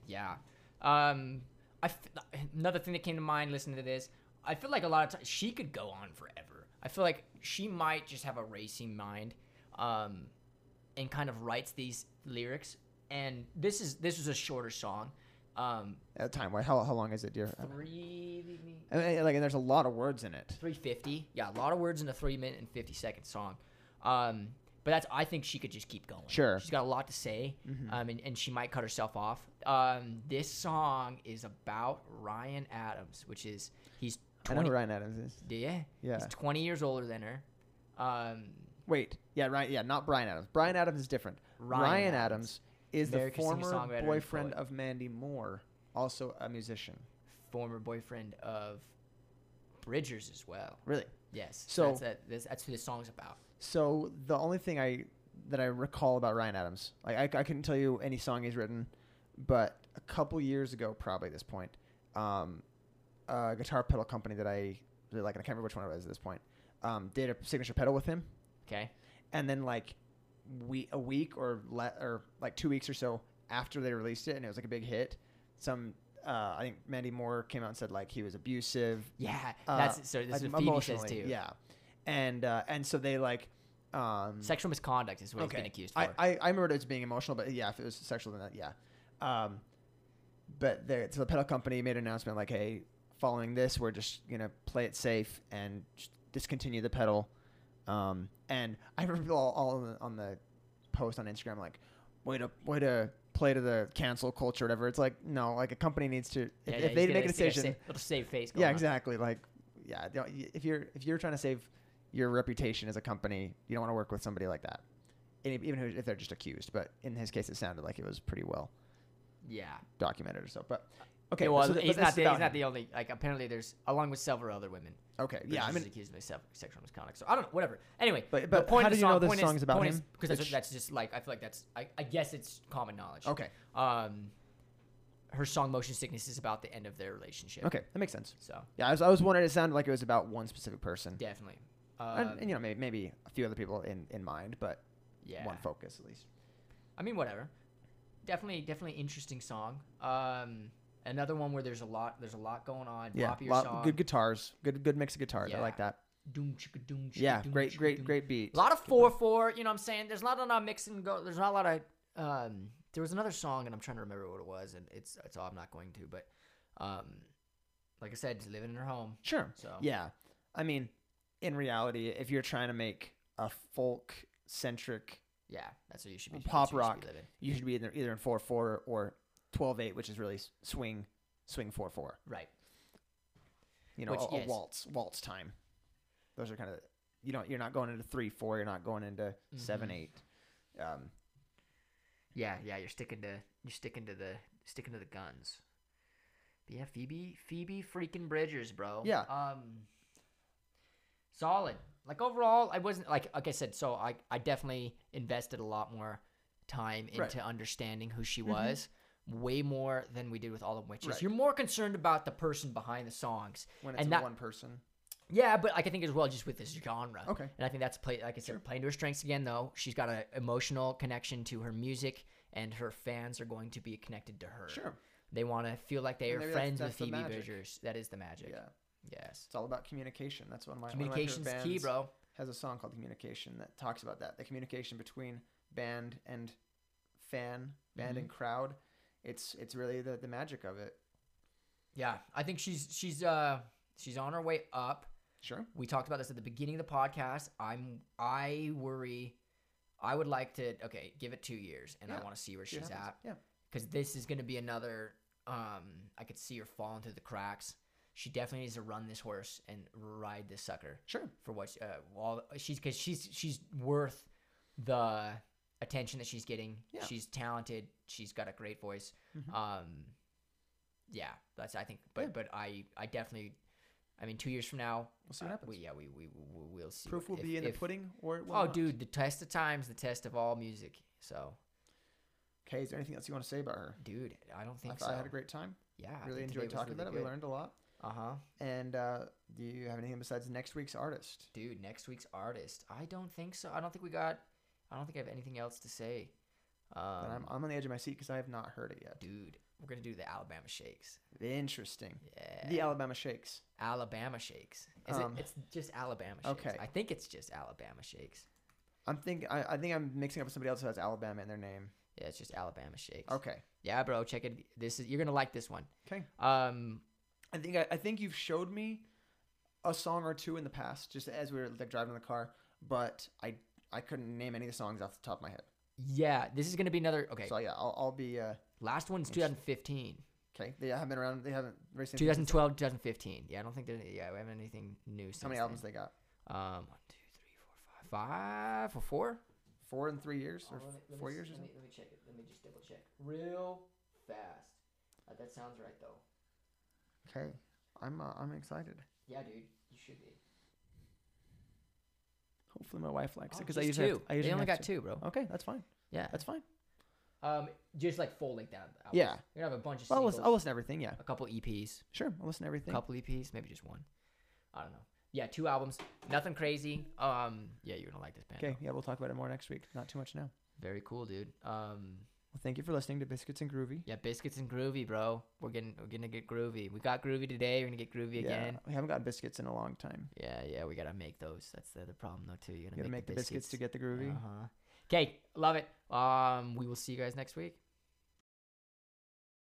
yeah. Um, I f- another thing that came to mind listening to this. I feel like a lot of times she could go on forever. I feel like she might just have a racing mind, um, and kind of writes these lyrics. And this is this was a shorter song. Um, At the time, why? How, how long is it, dear? three I mean, like, and there's a lot of words in it. 350. Yeah, a lot of words in a three minute and 50 second song. Um, but that's I think she could just keep going. Sure. She's got a lot to say, um, and, and she might cut herself off. Um, this song is about Ryan Adams, which is he's I know 20. who Ryan Adams is. yeah, Yeah. He's 20 years older than her. Um, Wait, yeah, right, yeah, not Bryan Adams. Bryan Adams is different. Ryan Ryan, Adams. Adams, is the former boyfriend of Mandy Moore, also a musician. Former boyfriend of Bridgers as well. Really? Yes. So- that's, that, that's, that's who the song's about. So the only thing I that I recall about Ryan Adams, like I, I couldn't tell you any song he's written, but a couple years ago, probably at this point, um, a guitar pedal company that I really like, and I can't remember which one it was at this point, um, did a signature pedal with him, Okay. and then like we a week or le- or like two weeks or so after they released it, and it was like a big hit. Some uh, I think Mandy Moore came out and said like he was abusive. Yeah. uh, That's so. This is what Phoebe says too. Yeah, and uh, and so they like. Um, Sexual misconduct is what he's been accused for. I, I, I remember it as being emotional, but yeah, if it was sexual, then that, yeah. Um, but the, so the pedal company made an announcement like, hey, following this, we're just going to play it safe and discontinue the pedal. Um, and I remember all, all on, the, on the post on Instagram like, way to, way to play to the cancel culture or whatever. It's like, no, like a company needs to, if, Yeah, if they make a gonna- he's gonna decision, save- little save face. Yeah, on. exactly. Like, yeah, you know, y- if you're if you're trying to save your reputation as a company, you don't want to work with somebody like that, And even if if they're just accused. But in his case, it sounded like it was pretty well Yeah. documented or so. But okay. Well, so th- he's not. The, he's not the only. Like apparently, there's along with several other women. Okay, yeah, I mean, accused of sexual misconduct. So I don't know. Whatever. Anyway, But- the but point how do you know song, this point song is about him? Because that's, that's just like I feel like that's. I, I guess it's common knowledge. okay, Um, her song "Motion Sickness" is about the end of their relationship. okay, that makes sense. So Yeah, I was, I was wondering. It sounded like it was about one specific person, definitely. and, Um, and, you know, maybe maybe a few other people in in mind, but yeah. one focus at least. I mean, whatever. Definitely, definitely interesting song. Um, another one where there's a lot, there's a lot going on. Yeah, Poppier lot, song. good guitars, good good mix of guitars. I like that. Doom chicka doom chicka Yeah, doom great chicka great doom. great beat. A lot of four four. You know what I'm saying? There's not a lot of mix and go. There's not a lot of. Um, there was another song, and I'm trying to remember what it was, and it's it's all I'm not going to, but, um, like I said, just living in her home. Sure. So Yeah. I mean, in reality, if you're trying to make a folk centric, yeah, that's what you should be. Pop you should rock. be you should be either, either in 4 4 or 12 8, which is really swing swing 4 4. Right. You know, Which, a, a yes. waltz waltz time. Those are kind of you don't you're not going into 3 4, you're not going into 7 Mhm. 8. Um, Yeah, yeah, you're sticking to you're sticking to the sticking to the guns. But yeah, Phoebe Phoebe freaking Bridgers, bro. Yeah. Um solid. Like overall, I wasn't like like I said, so I I definitely invested a lot more time into Right. understanding who she Mhm. was. Way more than we did with all the witches. Right. You're more concerned about the person behind the songs. when it's And that- one person. Yeah, but like, I think as well just with this genre. Okay. And I think that's play like I said, Sure. playing to her strengths again though. She's got an emotional connection to her music and her fans are going to be connected to her. Sure. They want to feel like they And are maybe that's- friends that's with Phoebe. Bridgers. That is the magic. Yeah. Yes. It's all about communication. That's one of my one of my favorite Communication's key, bro. has a song called Communication that talks about that. The communication between band and fan, band Mhm. and crowd. It's it's really the, the magic of it. Yeah, I think she's she's uh she's on her way up. Sure. We talked about this at the beginning of the podcast. I'm I worry. I would like to okay give it two years and I want to see where she's at. Yeah. because this is going to be another. Um, I could see her falling through the cracks. She definitely needs to run this horse and ride this sucker Sure. for what uh, all she's because she's she's worth the attention that she's getting. Yeah. She's talented. She's got a great voice. Mhm. Um, yeah, that's I think. But Yeah. but I I definitely. I mean, two years from now, We'll see what uh, happens. we, yeah, we, we we we'll see. Proof what- will if- be in if- the pudding or it will Oh, not. dude, the test of time's the test of all music. So, Okay, is there anything else you want to say about her? dude, I don't I think thought so. I had a great time. yeah, I really enjoyed talking really about it. We learned a lot. Uh huh. And uh, do you have anything besides next week's artist? Dude, next week's artist. I don't think so. I don't think we got. I don't think I have anything else to say. Um, I'm, I'm on the edge of my seat because I have not heard it yet. dude, we're gonna do the Alabama Shakes. Interesting. Yeah. The Alabama Shakes. Alabama Shakes. Is Um, it? It's just Alabama Shakes. okay. I think it's just Alabama Shakes. I'm think I, I think I'm mixing up with somebody else who has Alabama in their name. Yeah, it's just Alabama Shakes. Okay. Yeah, bro, check it. This is you're gonna like this one. Okay. Um, I think I, I think you've showed me a song or two in the past, just as we were like driving in the car, but I I couldn't name any of the songs off the top of my head. yeah, this is gonna be another. Okay, So yeah, I'll, I'll be uh, last one's 2015. okay. They haven't been around. They haven't racing. 2012, 2015. Yeah, I don't think there's. Yeah, we haven't anything new. Since How many then. albums they got? Um, one, two, three, four, five, five or four. Four in three years or Oh, me- four years or let me, let me check it. Let me just double check real fast. Uh, that sounds right though. Okay. I'm uh, I'm excited. Yeah, dude, you should be. Hopefully my wife likes it Oh, because I just usually have two. to- I usually they only got to. two, bro. Okay, that's fine. Yeah, That's fine. um, just like full length albums. Yeah. You're gonna have a bunch of Well, I'll listen, I'll listen to everything. Yeah. a couple EPs, Sure. I'll listen to everything. a couple EPs, maybe just one. I don't know. Yeah, two albums. Nothing crazy. Um, yeah, you're gonna like this band. Okay. Yeah, we'll talk about it more next week. Not too much now. Very cool, dude. Um, Well, thank you for listening to Biscuits and Groovy. yeah, biscuits and groovy, bro. We're getting we're gonna get groovy. We got groovy today. We're gonna get groovy again. We haven't got biscuits in a long time. Yeah, yeah, we gotta make those. That's the other problem though too. You gotta, You gotta make the biscuits to get the groovy. Uh-huh. Okay, love it. Um, we will see you guys next week.